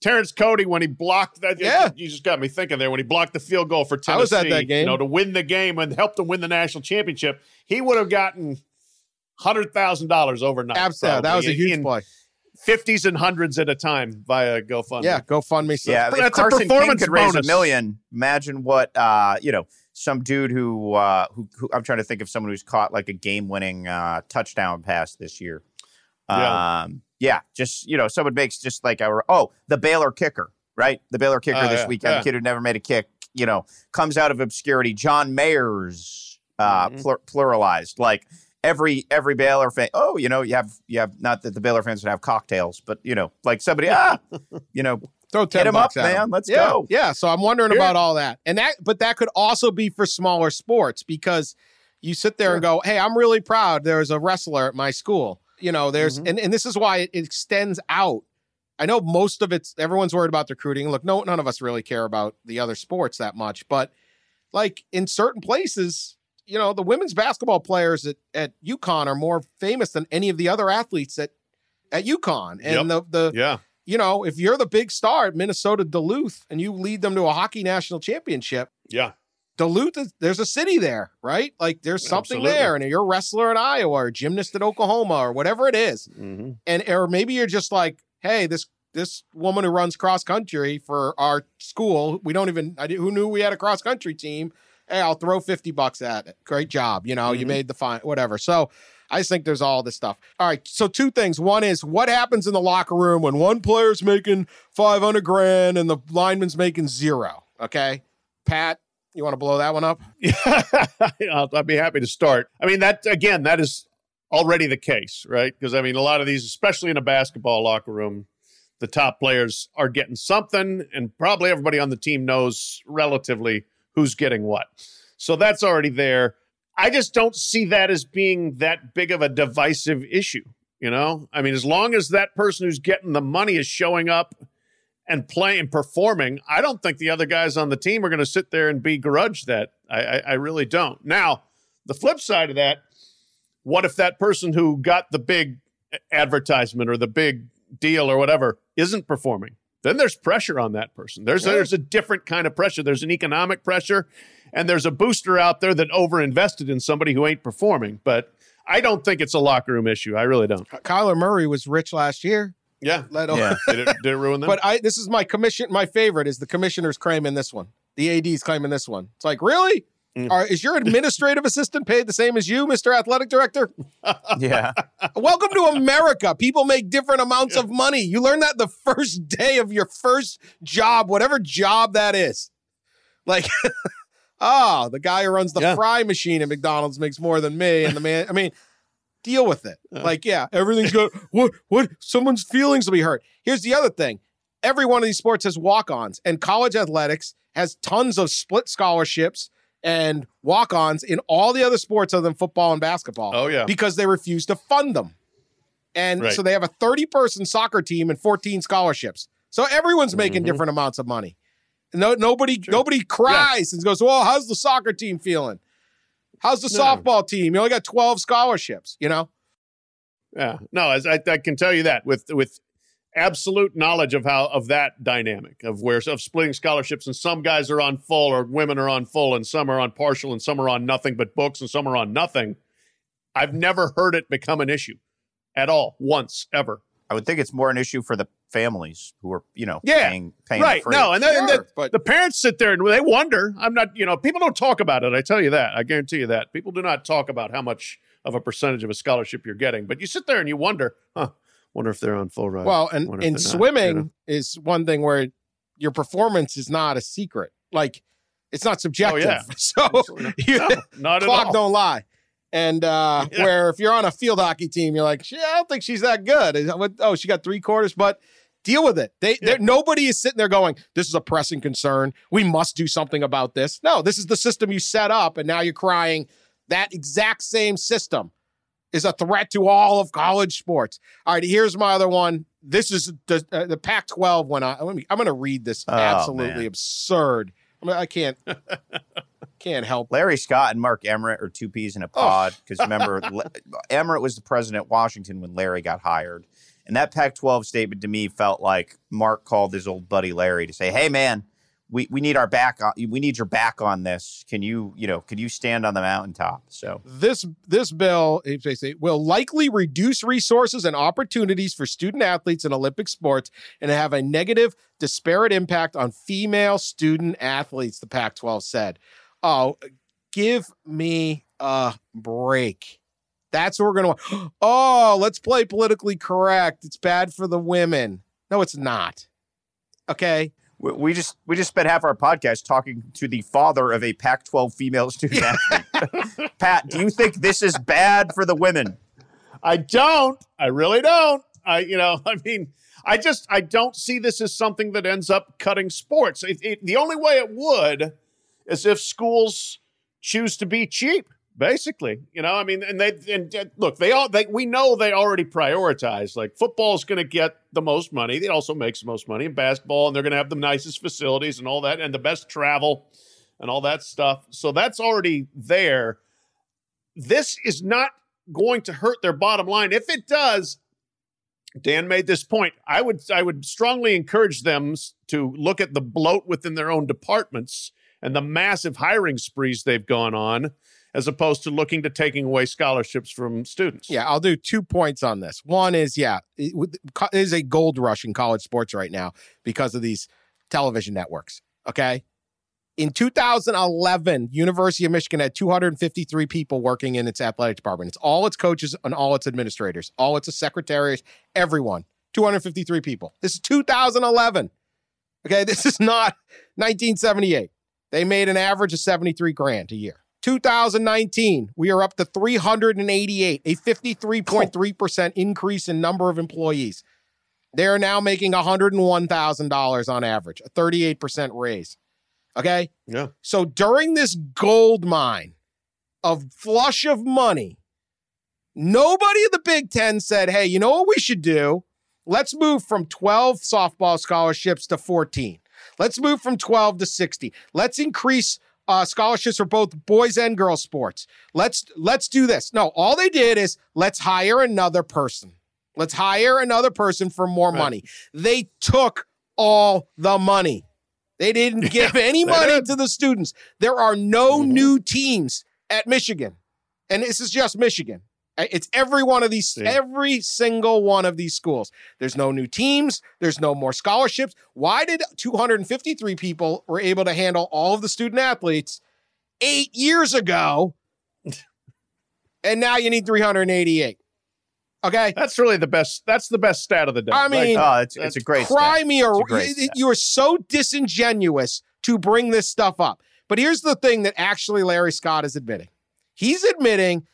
Terrence Cody when he blocked that. Yeah, you just got me thinking there when he blocked the field goal for Tennessee. I was at that game, you know, to win the game and help them win the national championship. He would have gotten hundred thousand dollars overnight. Absolutely, that was a huge play. Fifties and hundreds at a time via GoFundMe. Yeah, GoFundMe. So yeah, if Carson a performance King could bonus. raise a million, imagine what uh, you know some dude who, uh, who, who I'm trying to think of someone who's caught like a game-winning uh, touchdown pass this year. Yeah. Um, yeah, just you know, someone makes just like our oh the Baylor kicker, right? The Baylor kicker uh, this yeah, weekend, yeah. the kid who never made a kick, you know, comes out of obscurity. John Mayers, uh, mm-hmm. plur- pluralized like every every Baylor fan. Oh, you know, you have you have not that the Baylor fans would have cocktails, but you know, like somebody ah, you know, throw ten him up, man. Him. Let's yeah, go. Yeah. So I'm wondering yeah. about all that, and that, but that could also be for smaller sports because you sit there sure. and go, "Hey, I'm really proud. There's a wrestler at my school." You know, there's mm-hmm. and and this is why it extends out. I know most of it's everyone's worried about recruiting. Look, no, none of us really care about the other sports that much, but like in certain places, you know, the women's basketball players at, at UConn are more famous than any of the other athletes at at UConn. And yep. the the yeah. you know, if you're the big star at Minnesota Duluth and you lead them to a hockey national championship, yeah. Duluth is there's a city there, right? Like there's something Absolutely. there, and you're a wrestler in Iowa or gymnast at Oklahoma or whatever it is. Mm-hmm. And or maybe you're just like, hey, this this woman who runs cross country for our school, we don't even I, who knew we had a cross country team hey, I'll throw 50 bucks at it. Great job. You know, mm-hmm. you made the fine, whatever. So I just think there's all this stuff. All right. So two things. One is what happens in the locker room when one player's making 500 grand and the lineman's making zero. Okay. Pat, you want to blow that one up? Yeah, I'll, I'll be happy to start. I mean, that again, that is already the case, right? Because I mean, a lot of these, especially in a basketball locker room, the top players are getting something, and probably everybody on the team knows relatively who's getting what. So that's already there. I just don't see that as being that big of a divisive issue. You know, I mean, as long as that person who's getting the money is showing up and playing, performing, I don't think the other guys on the team are going to sit there and begrudge that. I, I, I really don't. Now, the flip side of that, what if that person who got the big advertisement or the big deal or whatever isn't performing? Then there's pressure on that person. There's yeah. there's a different kind of pressure. There's an economic pressure, and there's a booster out there that overinvested in somebody who ain't performing. But I don't think it's a locker room issue. I really don't. Kyler Murray was rich last year. Yeah, let yeah. did, it, did it ruin them? But I this is my commission. My favorite is the commissioners claiming this one. The AD's claiming this one. It's like really. Mm. Are, is your administrative assistant paid the same as you, Mr. Athletic Director? yeah. Welcome to America. People make different amounts of money. You learn that the first day of your first job, whatever job that is. Like, oh, the guy who runs the yeah. fry machine at McDonald's makes more than me. And the man, I mean, deal with it. Uh. Like, yeah, everything's good. what, what? Someone's feelings will be hurt. Here's the other thing every one of these sports has walk ons, and college athletics has tons of split scholarships and walk ons in all the other sports other than football and basketball. Oh, yeah. Because they refuse to fund them. And right. so they have a 30 person soccer team and 14 scholarships. So everyone's making mm-hmm. different amounts of money. No, nobody, True. nobody cries yeah. and goes, "Well, how's the soccer team feeling? How's the no. softball team? You only got twelve scholarships." You know. Yeah, no, as I, I, can tell you that with with absolute knowledge of how of that dynamic of where of splitting scholarships and some guys are on full or women are on full and some are on partial and some are on nothing but books and some are on nothing. I've never heard it become an issue at all once ever. I would think it's more an issue for the families who are you know yeah paying, paying right. no and, then, sure, and the, but, the parents sit there and they wonder. I'm not you know people don't talk about it i tell you that. I guarantee you that. People do not talk about how much of a percentage of a scholarship you're getting but you sit there and you wonder huh Wonder if they're on full ride. Well, and in swimming not, you know? is one thing where your performance is not a secret. Like it's not subjective. Oh, yeah. So you, no, not clock don't lie. And uh, yeah. where if you're on a field hockey team, you're like, yeah, I don't think she's that good. Oh, she got three quarters, but deal with it. They, yeah. nobody is sitting there going, "This is a pressing concern. We must do something about this." No, this is the system you set up, and now you're crying that exact same system is a threat to all of college sports. All right, here's my other one. This is the, uh, the Pac 12 when I, let me, I'm going to read this oh, absolutely man. absurd. I, mean, I can't. Can't help. Larry Scott and Mark Emmert are two peas in a pod because oh. remember, Emmert was the president of Washington when Larry got hired, and that Pac-12 statement to me felt like Mark called his old buddy Larry to say, "Hey, man, we, we need our back on we need your back on this. Can you you know can you stand on the mountaintop? So this this bill will likely reduce resources and opportunities for student athletes in olympic sports and have a negative disparate impact on female student athletes the pac 12 said. Oh give me a break. That's what we're going to oh let's play politically correct. It's bad for the women. No it's not. Okay we just we just spent half our podcast talking to the father of a Pac-12 female student athlete. Pat, do you think this is bad for the women? I don't. I really don't. I you know, I mean, I just I don't see this as something that ends up cutting sports. It, it, the only way it would is if schools choose to be cheap basically you know i mean and they and, and look they all they we know they already prioritize like football's going to get the most money. It also makes the most money in basketball and they're going to have the nicest facilities and all that and the best travel and all that stuff. So that's already there. This is not going to hurt their bottom line. If it does Dan made this point. I would I would strongly encourage them to look at the bloat within their own departments and the massive hiring sprees they've gone on as opposed to looking to taking away scholarships from students. Yeah, I'll do two points on this. One is, yeah, it is a gold rush in college sports right now because of these television networks. Okay. In 2011, University of Michigan had 253 people working in its athletic department. It's all its coaches and all its administrators, all its secretaries, everyone. 253 people. This is 2011. Okay, this is not 1978. They made an average of 73 grand a year. 2019, we are up to 388, a 53.3% increase in number of employees. They are now making $101,000 on average, a 38% raise. Okay? Yeah. So during this gold mine of flush of money, nobody in the Big Ten said, hey, you know what we should do? Let's move from 12 softball scholarships to 14. Let's move from 12 to 60. Let's increase uh, scholarships for both boys and girls sports. Let's let's do this. No, all they did is let's hire another person. Let's hire another person for more right. money. They took all the money. They didn't give any money to the students. There are no mm-hmm. new teams at Michigan. And this is just Michigan. Uh, it's every one of these, yeah. every single one of these schools. There's no new teams. There's no more scholarships. Why did 253 people were able to handle all of the student athletes eight years ago, and now you need 388? Okay, that's really the best. That's the best stat of the day. I mean, oh, it's, it's a great. Cry stat. me a, a you are so disingenuous to bring this stuff up. But here's the thing that actually Larry Scott is admitting. He's admitting that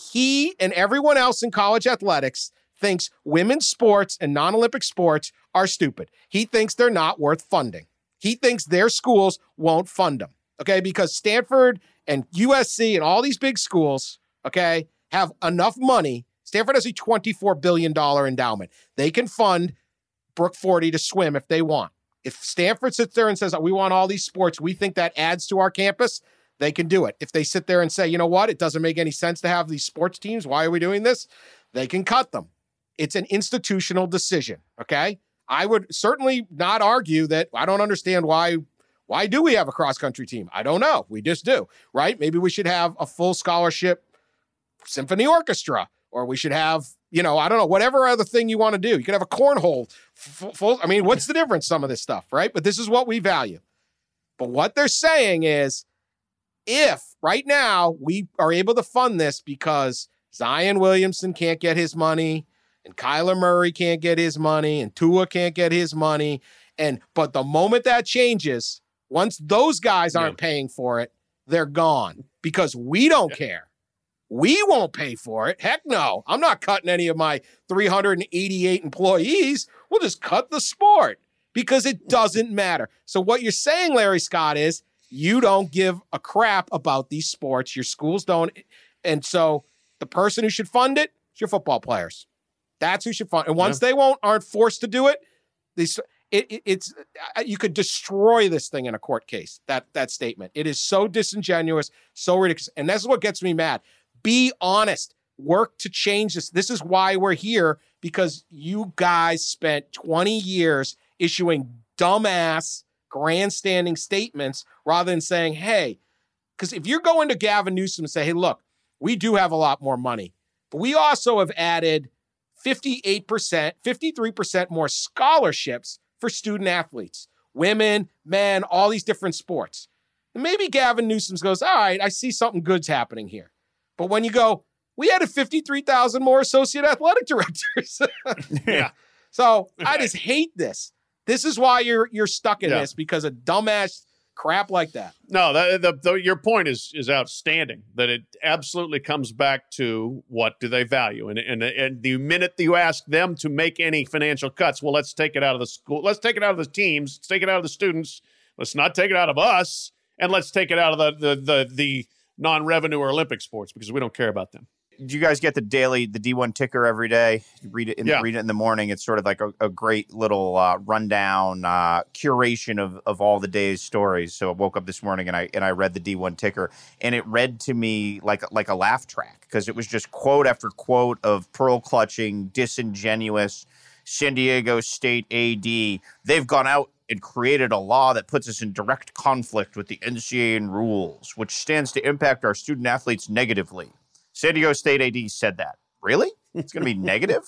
he and everyone else in college athletics thinks women's sports and non Olympic sports are stupid. He thinks they're not worth funding. He thinks their schools won't fund them. Okay. Because Stanford and USC and all these big schools, okay, have enough money. Stanford has a $24 billion endowment. They can fund Brooke Forde to swim if they want. If Stanford sits there and says, We want all these sports, we think that adds to our campus, they can do it. If they sit there and say, you know what, it doesn't make any sense to have these sports teams, why are we doing this? They can cut them. It's an institutional decision. Okay. I would certainly not argue that I don't understand why. Why do we have a cross country team? I don't know. We just do, right? Maybe we should have a full scholarship symphony orchestra, or we should have, you know, I don't know, whatever other thing you want to do. You could have a cornhole. Full, I mean, what's the difference? Some of this stuff, right? But this is what we value. But what they're saying is if right now we are able to fund this because Zion Williamson can't get his money and Kyler Murray can't get his money and Tua can't get his money. And but the moment that changes, once those guys aren't yeah. paying for it, they're gone because we don't yeah. care. We won't pay for it. Heck no. I'm not cutting any of my 388 employees. We'll just cut the sport because it mm. doesn't matter. So, what you're saying, Larry Scott, is you don't give a crap about these sports. Your schools don't. And so the person who should fund it is your football players. That's who should fund. And once yeah. they won't aren't forced to do it, these it, it, it's uh, you could destroy this thing in a court case. That that statement. It is so disingenuous, so ridiculous, and that's what gets me mad. Be honest. Work to change this. This is why we're here because you guys spent 20 years issuing dumbass grandstanding statements rather than saying, hey, because if you're going to Gavin Newsom and say, hey, look, we do have a lot more money, but we also have added 58%, 53% more scholarships for student athletes, women, men, all these different sports. And maybe Gavin Newsom goes, all right, I see something good's happening here. But when you go, we added 53,000 more associate athletic directors. yeah. So I just hate this. This is why you're you're stuck in yeah. this because of dumbass crap like that. No, the, the, the, your point is is outstanding. That it absolutely comes back to what do they value, and and and the minute that you ask them to make any financial cuts, well, let's take it out of the school, let's take it out of the teams, let's take it out of the students, let's not take it out of us, and let's take it out of the the the, the non-revenue or Olympic sports because we don't care about them do you guys get the daily the D1 ticker every day? You read it in yeah. read it in the morning. It's sort of like a, a great little uh, rundown uh, curation of, of all the day's stories. So I woke up this morning and I and I read the D1 ticker and it read to me like like a laugh track because it was just quote after quote of pearl clutching, disingenuous San Diego State AD. They've gone out and created a law that puts us in direct conflict with the NCAA and rules, which stands to impact our student athletes negatively. San Diego State AD said that. Really? It's going to be negative?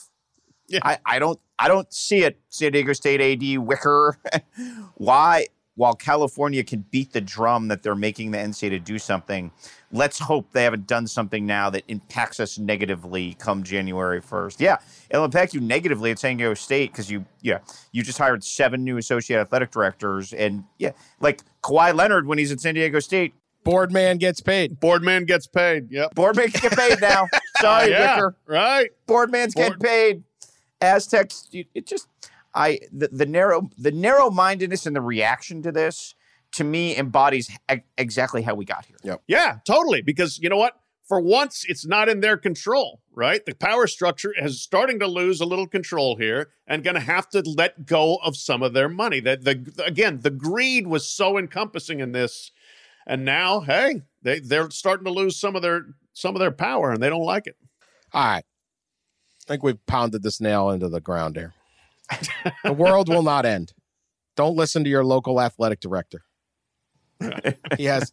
Yeah. I, I don't I don't see it. San Diego State AD Wicker. Why? while California can beat the drum that they're making the NCAA to do something, let's hope they haven't done something now that impacts us negatively come January 1st. Yeah, it'll impact you negatively at San Diego State because you, yeah, you just hired seven new associate athletic directors. And yeah, like Kawhi Leonard when he's at San Diego State. Board man gets paid. Board man gets paid. Yep. Board man get paid now. Sorry, yeah, Wicker. Right. Board man's Board- getting paid. Aztecs, it just I the, the narrow the narrow mindedness and the reaction to this to me embodies e- exactly how we got here. Yep. Yeah, totally. Because you know what? For once, it's not in their control, right? The power structure is starting to lose a little control here and going to have to let go of some of their money. That the again, the greed was so encompassing in this, and now, hey, they they're starting to lose some of their some of their power, and they don't like it. All right. I think we've pounded this nail into the ground here. the world will not end. Don't listen to your local athletic director. he has,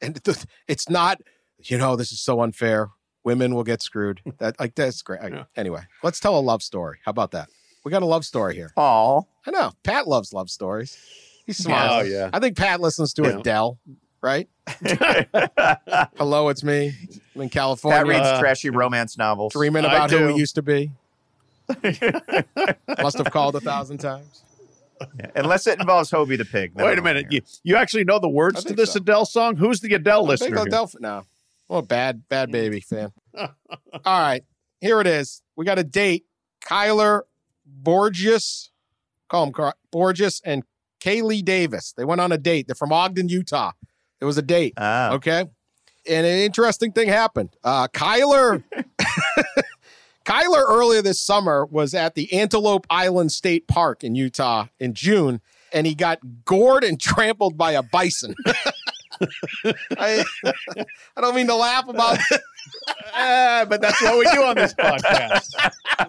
and th- it's not, you know, this is so unfair. Women will get screwed. That like that's great. Yeah. Anyway, let's tell a love story. How about that? We got a love story here. Aw. I know Pat loves love stories. He's smart. Oh, yeah. I think Pat listens to Yeah. Adele. Right? Hello, it's me. I'm in California. Pat reads Uh, trashy romance novels. dreaming about who do. we used to be. Must have called a thousand times. Unless it involves Hobie the pig. Wait a minute, you, you actually know the words to this so. Adele song? Who's the Adele Big listener? here? Adele, no. Well, bad, bad baby fan. All right, here it is. We got a date. Kyler Borges, call him Car- Borges, and Kaylee Davis. They went on a date. They're from Ogden, Utah. It was a date. Ah. Okay. And an interesting thing happened. Uh, Kyler, Kyler earlier this summer was at the Antelope Island State Park in Utah in June, and he got gored and trampled by a bison. I, I don't mean to laugh about it. Ah, but that's what we do on this podcast.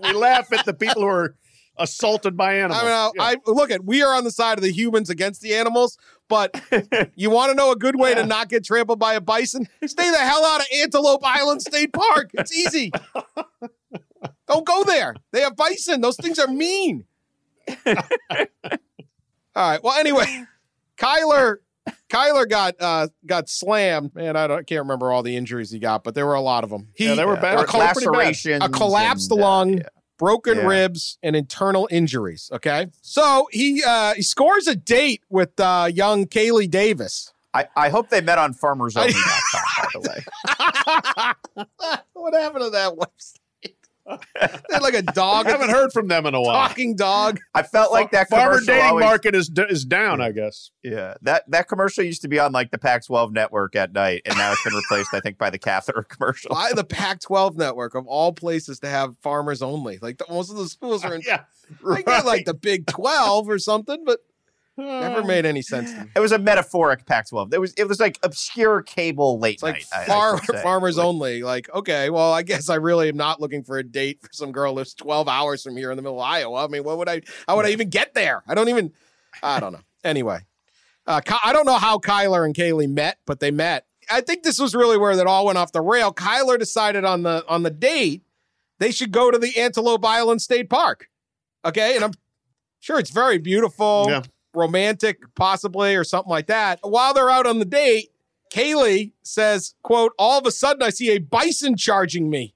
we laugh at the people who are assaulted by animals. I mean, uh, Yeah. I look at we are on the side of the humans against the animals, but you want to know a good way to not get trampled by a bison? Stay the hell out of Antelope Island State Park. It's easy. Don't go there. They have bison. Those things are mean. All right. Well, anyway, Kyler Kyler got uh got slammed. Man, I don't I can't remember all the injuries he got, but there were a lot of them. He Yeah, they were bad. a, a collapsed lung, yeah. Broken Yeah. ribs, and internal injuries. Okay, so he uh he scores a date with uh young Kaylee Davis. I, I hope they met on farmersonly.com, by the way. what happened to that website? they had like a dog. I haven't heard from them in a while. talking dog. I felt like that farmer commercial dating always- market is is down. I guess. Yeah, that that commercial used to be on like the Pac-12 network at night, and now it's been replaced, I think, by the Catheter commercial. By the Pac-12 network of all places to have farmers only. Like the, most of the schools are in. Yeah, They get like the Big 12 or something, but never Uh, made any sense to me. It was a metaphoric Pac-12. It was it was like obscure cable late It's like night. I- I far, should say. farmers Like, only. Like, okay, well, I guess I really am not looking for a date for some girl who lives 12 hours from here in the middle of Iowa. I mean, what would I, how would I even get there? I don't even, I don't know. Anyway, uh, Ky- I don't know how Kyler and Kaylee met, but they met. I think this was really where that all went off the rail. Kyler decided on the on the date they should go to the Antelope Island State Park. Okay, and I'm sure it's very beautiful Yeah. Romantic, possibly, or something like that. While they're out on the date, Kaylee says, quote, all of a sudden I see a bison charging me.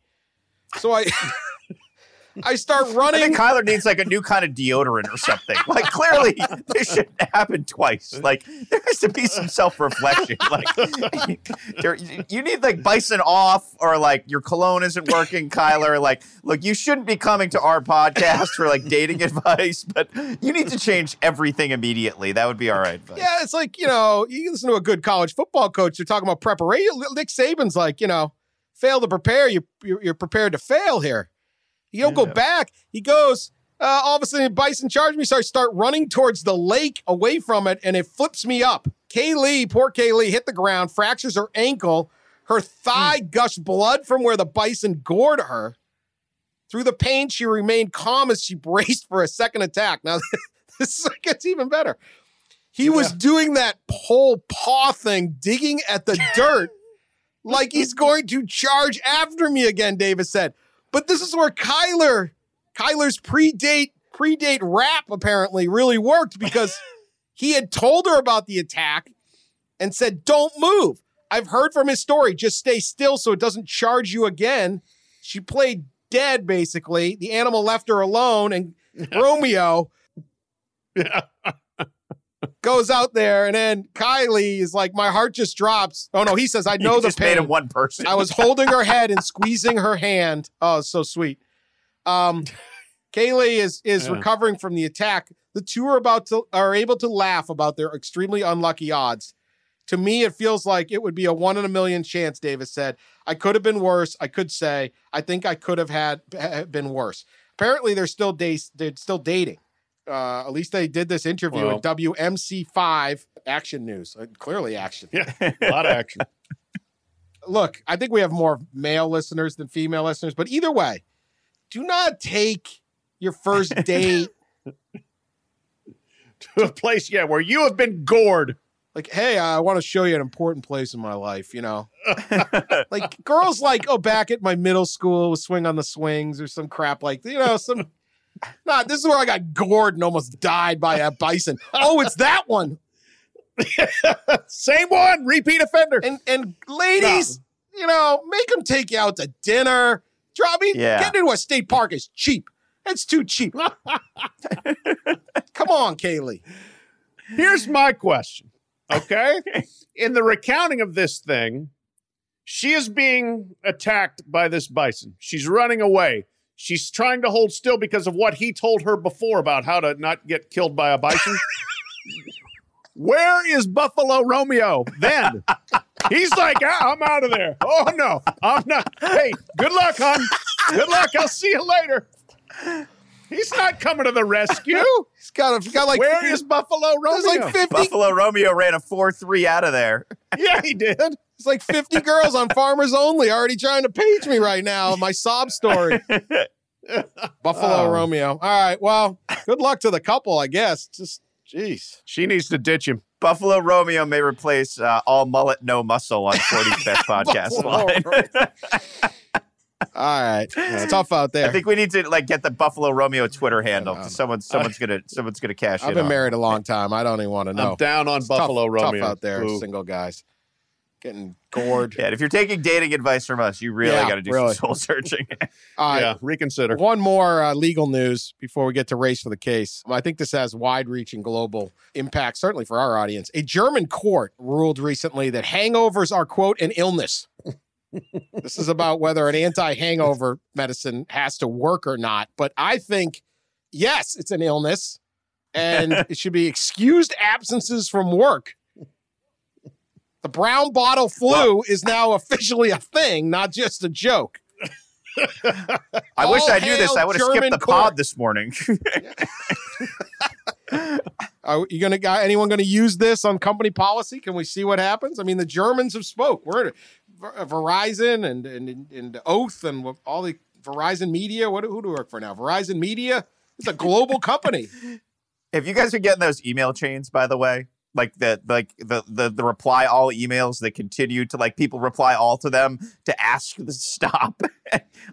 So I I start I running. think Kyler needs like a new kind of deodorant or something. Like clearly, this shouldn't happen twice. Like there has to be some self-reflection. Like there, you need like bison off, or like your cologne isn't working, Kyler. Like, look, you shouldn't be coming to our podcast for like dating advice, but you need to change everything immediately. That would be all right. yeah, it's like, you know, you listen to a good college football coach, they're talking about preparation. Nick Saban's like, you know, fail to prepare, you, you're prepared to fail here. You don't go back. He goes, uh, all of a sudden, bison charged me. So I start running towards the lake away from it, and it flips me up. Kaylee, poor Kaylee, hit the ground, fractures her ankle. Her thigh gushed blood from where the bison gored her. Through the pain, she remained calm as she braced for a second attack. Now, this gets even better. He was doing that whole paw thing, digging at the dirt like he's going to charge after me again, Davis said. But this is where Kyler, Kyler's pre-date, pre-date rap apparently really worked because He had told her about the attack and said, Don't move. I've heard from his story. Just stay still so it doesn't charge you again. She played dead, basically. The animal left her alone, and Romeo goes out there, and then Kylie is like, My heart just drops. Oh, no, he says, I know you the just pain. made him one person. I was holding her head and squeezing her hand. Oh, it's so sweet. Um, Kaylee is is Yeah. recovering from the attack. The two are about to are able to laugh about their extremely unlucky odds. To me, it feels like it would be a one in a million chance. Davis said, "I could have been worse. I could say, I think I could have had been worse." Apparently, they're still dates. They're still dating. Uh, at least they did this interview Well. at WMC5 Action News. Uh, clearly, action Yeah, a lot of action. look, I think we have more male listeners than female listeners, but either way, do not take your first date to a place, yeah, where you have been gored. like, hey, I want to show you an important place in my life, you know? like girls like, oh, back at my middle school, swing on the swings or some crap like, you know, some Nah, this is where I got gored and almost died by a bison. Oh, it's that one. Same one, repeat offender. And and ladies, you know, make them take you out to dinner. Drop me. Yeah. Getting into a state park is cheap. It's too cheap. Come on, Kaylee. Here's my question. Okay. In the recounting of this thing, she is being attacked by this bison. She's running away. She's trying to hold still because of what he told her before about how to not get killed by a bison. Where is Buffalo Romeo then? He's like, ah, I'm out of there. Oh no, I'm not. Hey, good luck, hon. Good luck. I'll see you later. He's not coming to the rescue. He's got, he's got like Where is Buffalo Romeo? like 50 Buffalo Romeo ran a 4 3 out of there. yeah, he did. It's like 50 girls on Farmers Only already trying to page me right now. My sob story. Buffalo Oh. Romeo. All right. Well, good luck to the couple, I guess. Just, jeez. She needs to ditch him. Buffalo Romeo may replace uh, all mullet, no muscle on Forde's best podcast line. All right. It's tough out there. I think we need to like get the Buffalo Romeo Twitter handle. Um, Someone, someone's gonna, someone's gonna cash out. I've in. been on. married a long time. I don't even want to know. I'm down on It's Buffalo tough, Romeo. Tough out there, Ooh. single guys. Getting gored. Yeah, if you're taking dating advice from us, you really Yeah, got to do really. some soul searching. All right. Yeah, reconsider. One more uh, legal news before we get to race for the case. I think this has wide reaching global impact, certainly for our audience. A German court ruled recently that hangovers are, quote, an illness. this is about whether an anti hangover medicine has to work or not. But I think, yes, it's an illness and it should be excused absences from work. The brown bottle flu is now officially a thing, not just a joke. I wish I knew this. I would have skipped the court. pod this morning. Are you gonna anyone gonna use this on company policy? Can we see what happens? I mean, the Germans have spoke. We're Ver- uh, Verizon and and and Oath and all the Verizon Media. What who do we work for now? Verizon Media. It's a global company. if you guys are getting those email chains, by the way, like the like the the the reply all emails that continue to like people reply all to them to ask to stop.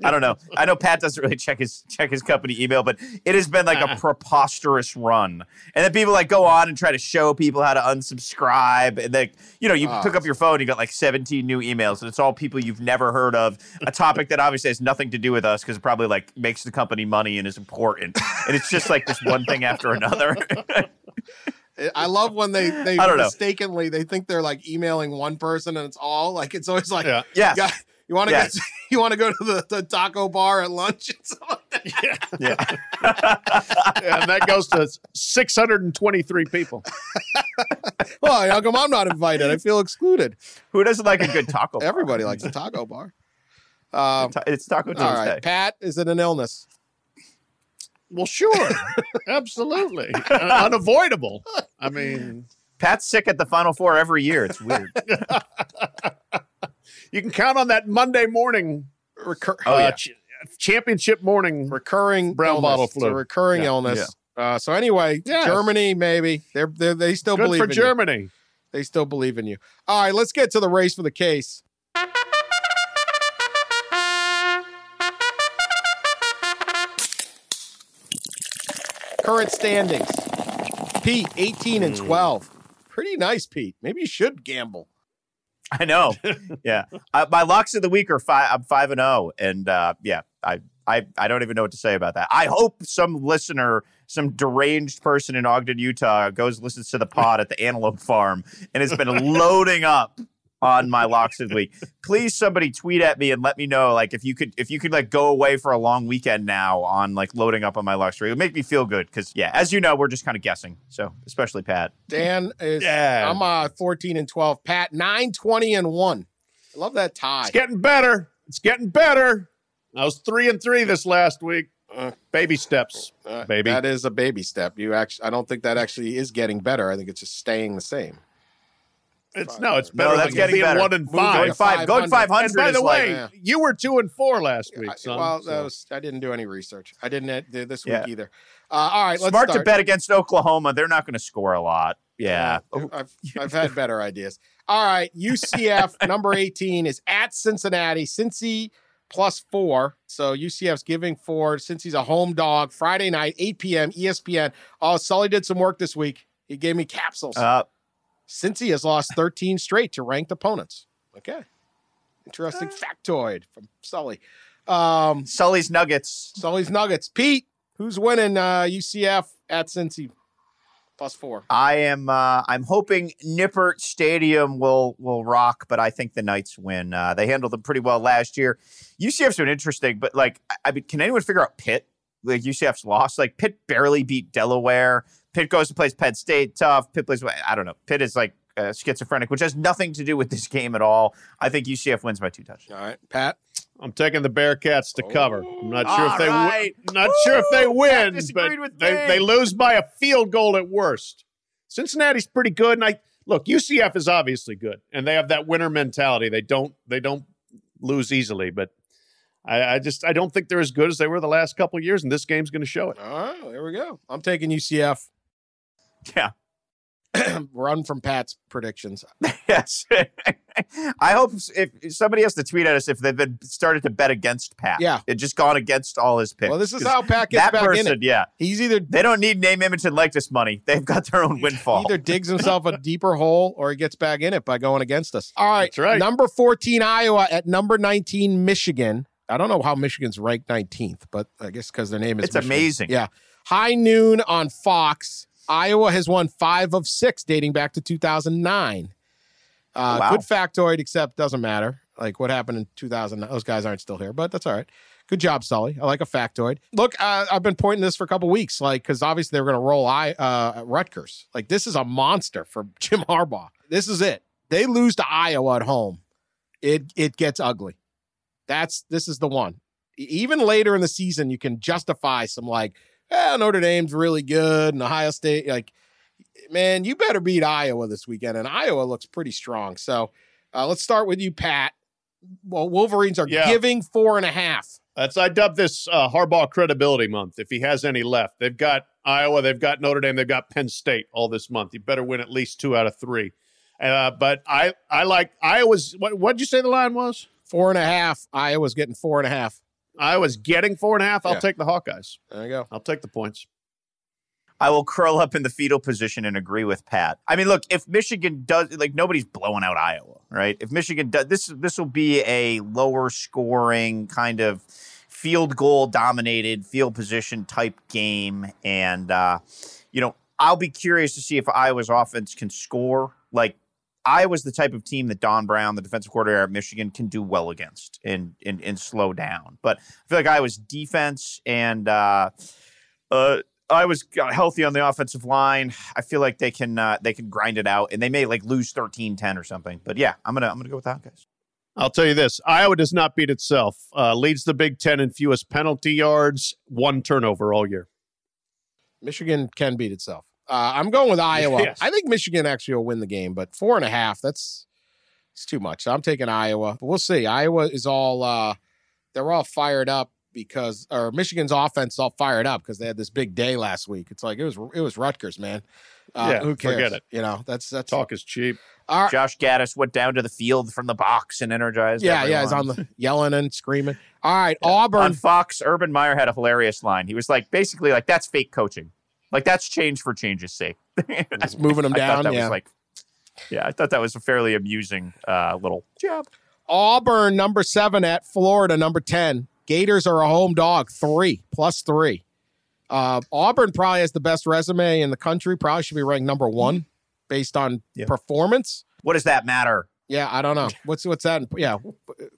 I don't know. I know Pat doesn't really check his check his company email, but it has been like a uh-huh. preposterous run. And then people like go on and try to show people how to unsubscribe. And like, you know, you Oh. pick up your phone, you got like 17 new emails, and it's all people you've never heard of. A topic that obviously has nothing to do with us because it probably like makes the company money and is important. And it's just like this one thing after another. I love when they they I don't know. mistakenly they think they're like emailing one person and it's all like it's always like Yeah. yes. "Guy, you want to Yes. get you want to go to the, the taco bar at lunch and stuff like that. Yeah. and that goes to 623 people. Well, how come I'm not invited? I feel excluded. Who doesn't like a good taco? bar? Everybody likes a taco bar. Um, It's Taco Tuesday. all right, Pat, is it an illness? Well, sure. Absolutely. Uh, unavoidable. I mean, Pat's sick at the Final Four every year. It's weird. you can count on that Monday morning, Recur- Oh, uh, ch- championship morning. recurring Brown illness. bottle It's a flu. recurring Yeah. illness. Uh, so anyway, Yes. Germany maybe they're, they're they still Good believe for in you. Germany. They still believe in you. All right, let's get to the race for the case. Current standings. Pete, 18 and 12. Pretty nice, Pete. Maybe you should gamble. I know. yeah, uh, my locks of the week are five. I'm five and zero, and uh, yeah, I, I, I don't even know what to say about that. I hope some listener, some deranged person in Ogden, Utah, goes listens to the pod at the Antelope Farm and has been loading up on my locks of the week. Please, somebody tweet at me and let me know, like, if you could, if you could, like, go away for a long weekend now on like loading up on my locks. It would make me feel good because, yeah, as you know, we're just kind of guessing. So, especially Pat. Dan is, Yeah. I'm uh, 14 and 12. Pat, 9, 20 and 1. I love that tie. It's getting better. It's getting better. I was three and three this last week. Uh, Baby steps, uh, baby. That is a baby step. You actually, I don't think that actually is getting better. I think it's just staying the same. It's no, it's No, better that's than getting being better. one and five. Going five, going 500. five hundred. And by the is like- way, yeah. you were two and four last week, I, son. well, that so- was I didn't do any research. I didn't uh, do this week Yeah. either. Uh, all right, let's smart to bet against Oklahoma. They're not going to score a lot. Yeah. Uh, I've I've had better ideas. All right, UCF number 18 is at Cincinnati. Cincy plus four. So UCF's giving four. Cincy's a home dog. Friday night, 8 p.m. ESPN. Oh, Sully did some work this week. He gave me capsules. Uh, Cincy has lost 13 straight to ranked opponents. Okay. Interesting factoid from Sully. Um, Sully's Nuggets. Sully's Nuggets. Pete, who's winning uh, UCF at Cincy plus four? I am. Uh, I'm hoping Nippert Stadium will will rock, but I think the Knights win. Uh, they handled them pretty well last year. UCF's been interesting, but like, I, I mean, can anyone figure out Pitt? Like UCF's lost. Like Pitt barely beat Delaware. Pitt goes to play Penn State. Tough. Pitt plays. I don't know. Pitt is like uh, schizophrenic, which has nothing to do with this game at all. I think UCF wins by two touchdowns. All right, Pat. I'm taking the Bearcats to cover. I'm not sure if they All win. right. Not sure if they win, but they, they lose by a field goal at worst. Cincinnati's pretty good, and I look. UCF is obviously good, and they have that winner mentality. They don't they don't lose easily, but I, I just I don't think they're as good as they were the last couple of years, and this game's going to show it. All right, there we go. I'm taking UCF. Yeah. Run from Pat's predictions. Yes. I hope if, if somebody has to tweet at us if they've been started to bet against Pat. Yeah. It just gone against all his picks. Well, this is how Pat gets that back person, in it. yeah. He's either They don't need name, image, and likeness money. They've got their own windfall. either digs himself a deeper hole or he gets back in it by going against us. All right, That's right. Number 14 Iowa at number 19 Michigan. I don't know how Michigan's ranked 19th, but I guess because their name is It's Michigan. amazing. Yeah. High noon on Fox. Iowa has won five of six dating back to 2009. Uh, Wow. Good factoid, except doesn't matter. Like what happened in 2000. Those guys aren't still here, but that's all right. Good job, Sully. I like a factoid. Look, uh, I've been pointing this for a couple weeks, like because obviously they're going to roll I uh, Rutgers. Like this is a monster for Jim Harbaugh. This is it. They lose to Iowa at home. It it gets ugly. That's this is the one. Even later in the season, you can justify some like, eh, Notre Dame's really good and Ohio State. Like, man, you better beat Iowa this weekend, and Iowa looks pretty strong. So uh, let's start with you, Pat. Well, Wolverines are Yeah. giving four and a half. That's I dub this uh, Harbaugh credibility month. If he has any left, they've got Iowa, they've got Notre Dame, they've got Penn State all this month. You better win at least two out of three. Uh, but I I like Iowa's. What what'd you say the line was? Four and a half. Iowa's getting four and a half. Iowa's getting four and a half. I'll Yeah. take the Hawkeyes. There you go. I'll take the points. I will curl up in the fetal position and agree with Pat. I mean, look, if Michigan does like nobody's blowing out Iowa, right? If Michigan does this this will be a lower scoring kind of field goal dominated field position type game and uh you know, I'll be curious to see if Iowa's offense can score. Like Iowa's the type of team that Don Brown, the defensive coordinator at Michigan, can do well against and and, and slow down. But I feel like Iowa's defense and uh uh I was healthy on the offensive line. I feel like they can uh, they can grind it out and they may like lose 13-10 or something. But yeah, I'm gonna I'm gonna go with that guys. I'll tell you this: Iowa does not beat itself. Uh, leads the Big Ten in fewest penalty yards, one turnover all year. Michigan can beat itself. Uh, I'm going with Iowa. Yes. I think Michigan actually will win the game, but four and a half, that's it's too much. So I'm taking Iowa. But we'll see. Iowa is all uh they're all fired up because or Michigan's offense is all fired up because they had this big day last week. It's like it was it was Rutgers, man. Uh, Yeah, who cares? forget it. You know, that's that's Talk is cheap. all right. Josh Gattis went down to the field from the box and energized. Yeah, yeah, he's on the yelling and screaming. All right, on Auburn. Fox. Urban Meyer had a hilarious line. He was like, basically, like that's fake coaching. Like that's change for change's sake. Just moving them I thought down. that Yeah. was like, yeah, I thought that was a fairly amusing uh, little job. Auburn number seven at Florida number ten. Gators are a home dog, three plus three. Uh, Auburn probably has the best resume in the country. Probably should be ranked number one based on Yeah. performance. What does that matter? Yeah, I don't know what's what's that. Yeah,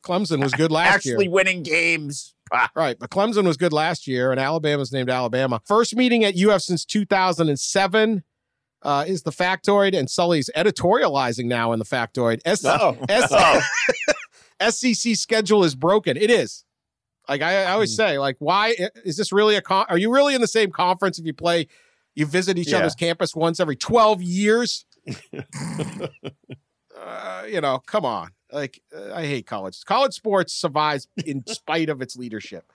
Clemson was good last Actually year, Actually winning games. Right? But Clemson was good last year, and Alabama's named Alabama. First meeting at UF since 2007 uh, is the factoid, and Sully's editorializing now in the factoid. S- Oh. S- SEC schedule is broken. It is. Like I, I always Hmm. say, like, why is this really a con? Are you really in the same conference if you play, you visit each Yeah. other's campus once every twelve years? Uh, you know, come on. Like, uh, I hate college. College sports survives in spite of its leadership.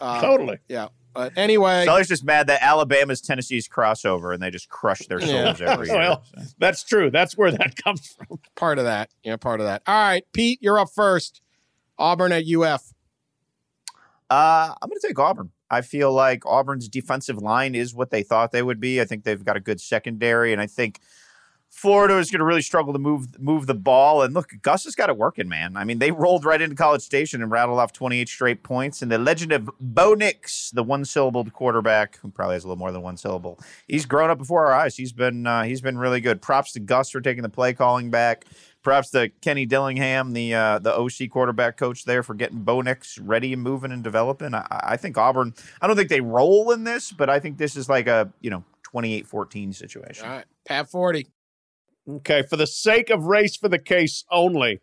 Uh, totally. Yeah. But anyway, Sully's just mad that Alabama's Tennessee's crossover and they just crush their Yeah. souls every year. Well, that's true. That's where that comes from. part of that. Yeah, part of that. All right, Pete, you're up first. Auburn at UF. Uh, I'm going to take Auburn. I feel like Auburn's defensive line is what they thought they would be. I think they've got a good secondary, and I think Florida is going to really struggle to move move the ball. And look, Gus has got it working, man. I mean, they rolled right into College Station and rattled off 28 straight points. And the legend of Bo Nix, the one syllabled quarterback, who probably has a little more than one syllable, he's grown up before our eyes. He's been uh, he's been really good. Props to Gus for taking the play calling back. Props to Kenny Dillingham, the uh, the OC quarterback coach there, for getting Bo Nix ready and moving and developing. I, I think Auburn. I don't think they roll in this, but I think this is like a you know 28-14 situation. All right, Pat Forty. Okay, for the sake of race for the case only,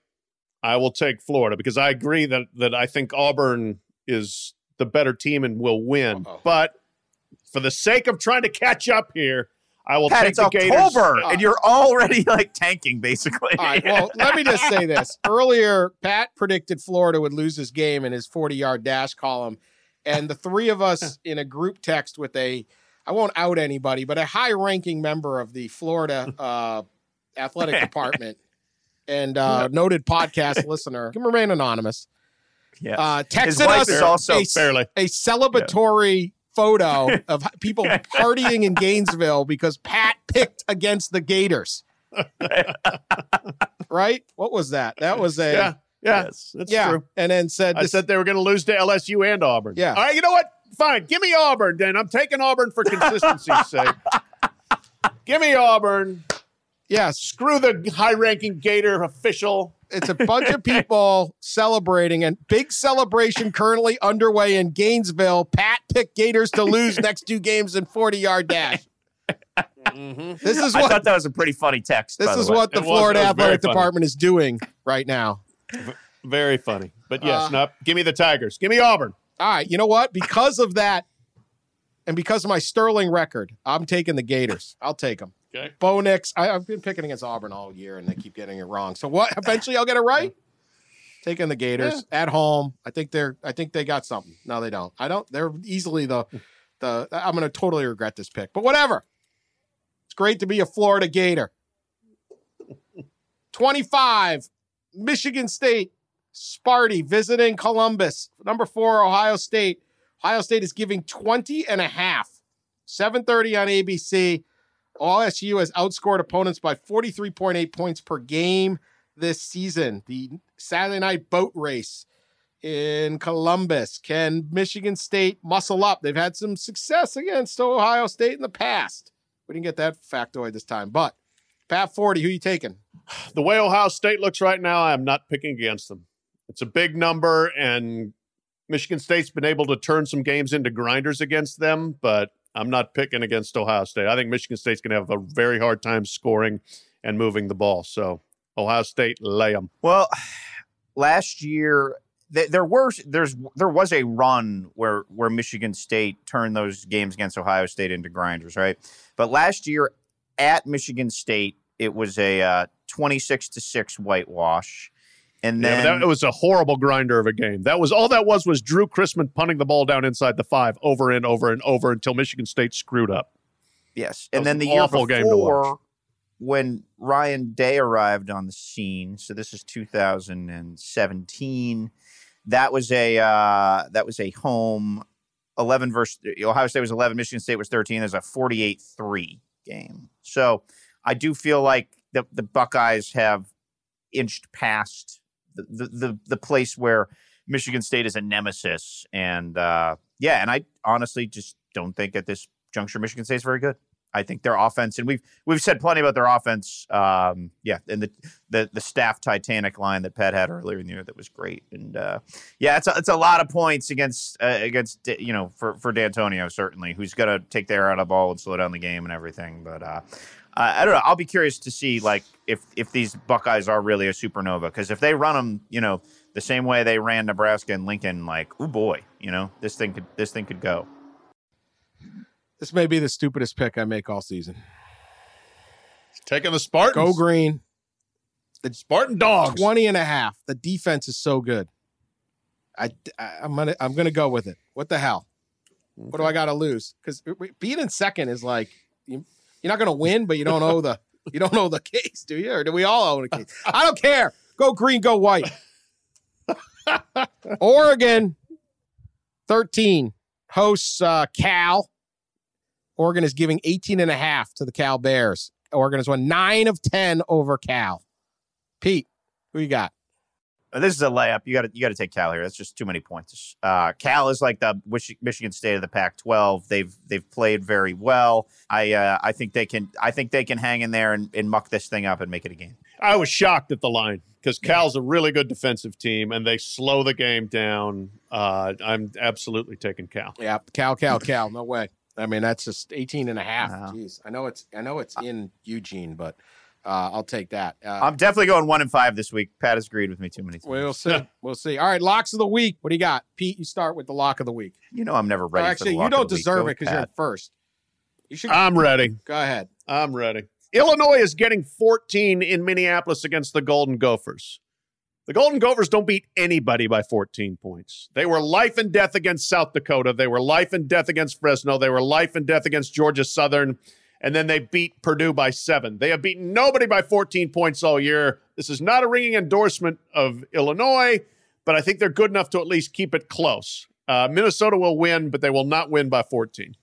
I will take Florida because I agree that that I think Auburn is the better team and will win. Uh-oh. But for the sake of trying to catch up here, I will Pat, take it's the October, Gators. and you're already like tanking, basically. All right. Well, let me just say this. Earlier, Pat predicted Florida would lose his game in his 40 yard dash column. And the three of us in a group text with a, I won't out anybody, but a high ranking member of the Florida uh, athletic department and uh, noted podcast listener, can remain anonymous, Yeah, uh, His texted wife us is also a, Fairly. a celebratory photo of people partying in Gainesville because Pat picked against the Gators. right? What was that? That was a Yeah, yeah, Yes. that's yeah, true. and then said I this- said they were going to lose to LSU and Auburn. Yeah. All right, you know what? Fine. Give me Auburn then. I'm taking Auburn for consistency's sake. Give me Auburn. Yes, Screw the high ranking Gator official. it's a bunch of people celebrating and big celebration currently underway in Gainesville. Pat picked Gators to lose next two games in 40 yard dash. This is what I what thought that was a pretty funny text. this by the is way. what the It Florida it was very Athletic funny. Department is doing right now. Very funny. But yes, Uh, no, give me the Tigers. Give me Auburn. All right, you know what? Because of that, and because of my sterling record, I'm taking the Gators. I'll take them. Okay. Bo Nix. I, I've been picking against Auburn all year, and they keep getting it wrong. So what? Eventually, I'll get it right. Taking the Gators at home. I think they're. I think they got something. No, they don't. I don't. They're easily the. The. I'm going to totally regret this pick, but whatever. It's great to be a Florida Gator. 25, Michigan State, Sparty visiting Columbus. Number four, Ohio State. Ohio State is giving 20 and a half. 7:30 on ABC. OSU has outscored opponents by 43.8 points per game this season. The Saturday night boat race in Columbus. Can Michigan State muscle up? They've had some success against Ohio State in the past. We didn't get that factoid this time, but Pat 40, who you taking? The way Ohio State looks right now, I'm not picking against them. It's a big number, and Michigan State's been able to turn some games into grinders against them, but I'm not picking against Ohio State. I think Michigan State's going to have a very hard time scoring and moving the ball. So Ohio State, lay them. Well, last year th- there were there's there was a run where where Michigan State turned those games against Ohio State into grinders, right? But last year at Michigan State, it was a uh, 26 to 6 whitewash. And then but that, it was a horrible grinder of a game. That was all that was was Drue Chrisman punting the ball down inside the five over and over and over until Michigan State screwed up. Yes, and then an the year awful game to watch. before, when Ryan Day arrived on the scene, so this is 2017. That was a uh, that was a home 11 versus Ohio State was 11, Michigan State was 13. There's a 48 3 game. So I do feel like the, the Buckeyes have inched past the, the, the, the place where Michigan State is a nemesis. And uh, yeah, and I honestly just don't think at this juncture Michigan State is very good. I think their offense, and we've we've said plenty about their offense. Um, yeah, and the, the the staff Titanic line that Pat had earlier in the year that was great. And uh, yeah, it's a, it's a lot of points against uh, against you know for for Dantonio certainly, who's going to take their out of ball and slow down the game and everything. But uh, I don't know. I'll be curious to see like if if these Buckeyes are really a supernova because if they run them, you know, the same way they ran Nebraska and Lincoln, like oh boy, you know, this thing could this thing could go. This may be the stupidest pick I make all season. Taking the Spartans. Go green. The Spartan dogs. 20 and a half. The defense is so good. I, I am gonna I'm gonna go with it. What the hell? Okay. What do I got to lose? Because being in second is like you, you're not gonna win, but you don't owe the you don't owe the case, do you? Or do we all owe the case? I don't care. Go green, go white. Oregon, 13 hosts uh, Cal. Oregon is giving 18 and a half to the Cal Bears. Oregon has won nine of 10 over Cal. Pete, who you got? Uh, this is a layup. You got to you got to take Cal here. That's just too many points. Uh, Cal is like the Michigan State of the Pac-12. They've they've played very well. I uh, I think they can I think they can hang in there and, and muck this thing up and make it a game. I was shocked at the line because Cal's a really good defensive team and they slow the game down. Uh, I'm absolutely taking Cal. Yeah, Cal, Cal, Cal. No way. I mean, that's just 18 and a half. Wow. Jeez. I know it's I know it's in Eugene, but uh, I'll take that. Uh, I'm definitely going one and five this week. Pat has agreed with me too many times. We'll see. we'll see. All right, locks of the week. What do you got, Pete? You start with the lock of the week. You know I'm never ready. actually, you don't deserve it because you're first. You should. I'm ready. Go ahead. I'm ready. Illinois is getting 14 in Minneapolis against the Golden Gophers. The Golden Gophers don't beat anybody by 14 points. They were life and death against South Dakota. They were life and death against Fresno. They were life and death against Georgia Southern. And then they beat Purdue by seven. They have beaten nobody by 14 points all year. This is not a ringing endorsement of Illinois, but I think they're good enough to at least keep it close. Uh, Minnesota will win, but they will not win by 14.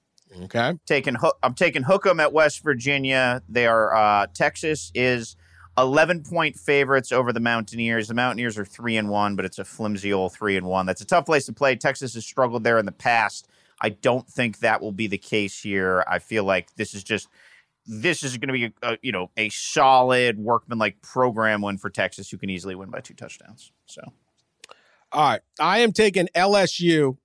Okay. Taking I'm taking Hook'em at West Virginia. They are uh, Texas is 11 point favorites over the Mountaineers. The Mountaineers are 3 and 1, but it's a flimsy old 3 and 1. That's a tough place to play. Texas has struggled there in the past. I don't think that will be the case here. I feel like this is just this is going to be a, a, you know a solid workman like program win for Texas who can easily win by two touchdowns. So all right, I am taking LSU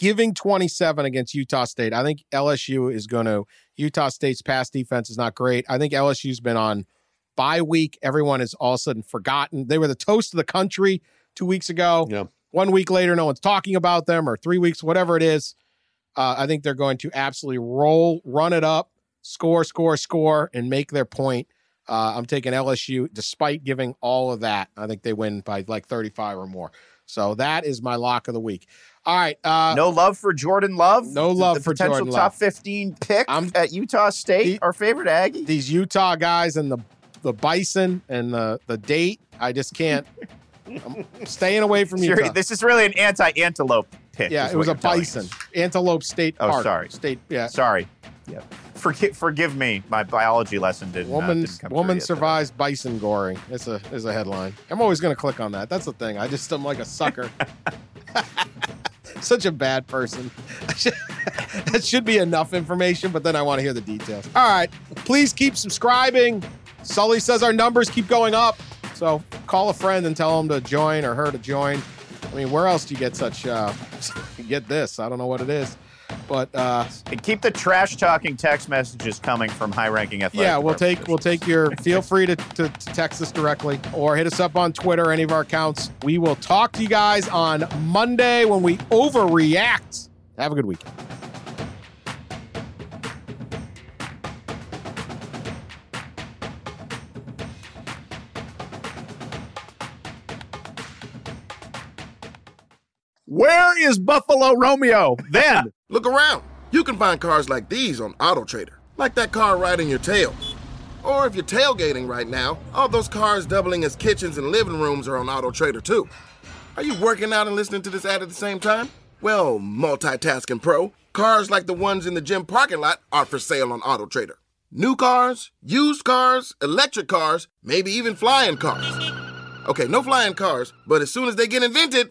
giving 27 against Utah State. I think LSU is going to Utah State's pass defense is not great. I think LSU's been on bye week. Everyone is all of a sudden forgotten. They were the toast of the country two weeks ago. Yeah. One week later, no one's talking about them, or three weeks, whatever it is. Uh, I think they're going to absolutely roll, run it up, score, score, score, and make their point. Uh, I'm taking LSU despite giving all of that. I think they win by like 35 or more. So that is my lock of the week. All right. Uh, no love for Jordan Love. No love the, for potential Jordan top 15 pick I'm, at Utah State, the, our favorite Aggie. These Utah guys and the the bison and the the date. I just can't. I'm staying away from you. This is really an anti-antelope pick. Yeah, it was a bison. Antelope State oh, Park. Oh, sorry. State. Yeah. Sorry. Yeah. Forgive, forgive me. My biology lesson didn't. Woman, uh, didn't woman survives bison goring. It's a is a headline. I'm always going to click on that. That's the thing. I just am like a sucker. Such a bad person. that should be enough information, but then I want to hear the details. All right. Please keep subscribing. Sully says our numbers keep going up. So call a friend and tell them to join or her to join. I mean, where else do you get such, uh, get this? I don't know what it is. But uh, and keep the trash talking text messages coming from high ranking athletes. Yeah, we'll take we'll take your. Feel free to, to, to text us directly or hit us up on Twitter, any of our accounts. We will talk to you guys on Monday when we overreact. Have a good weekend. Where is Buffalo Romeo? Then look around. You can find cars like these on Auto Trader, like that car right in your tail. Or if you're tailgating right now, all those cars doubling as kitchens and living rooms are on Auto Trader too. Are you working out and listening to this ad at the same time? Well, multitasking pro, cars like the ones in the gym parking lot are for sale on Auto Trader. New cars, used cars, electric cars, maybe even flying cars. Okay, no flying cars, but as soon as they get invented,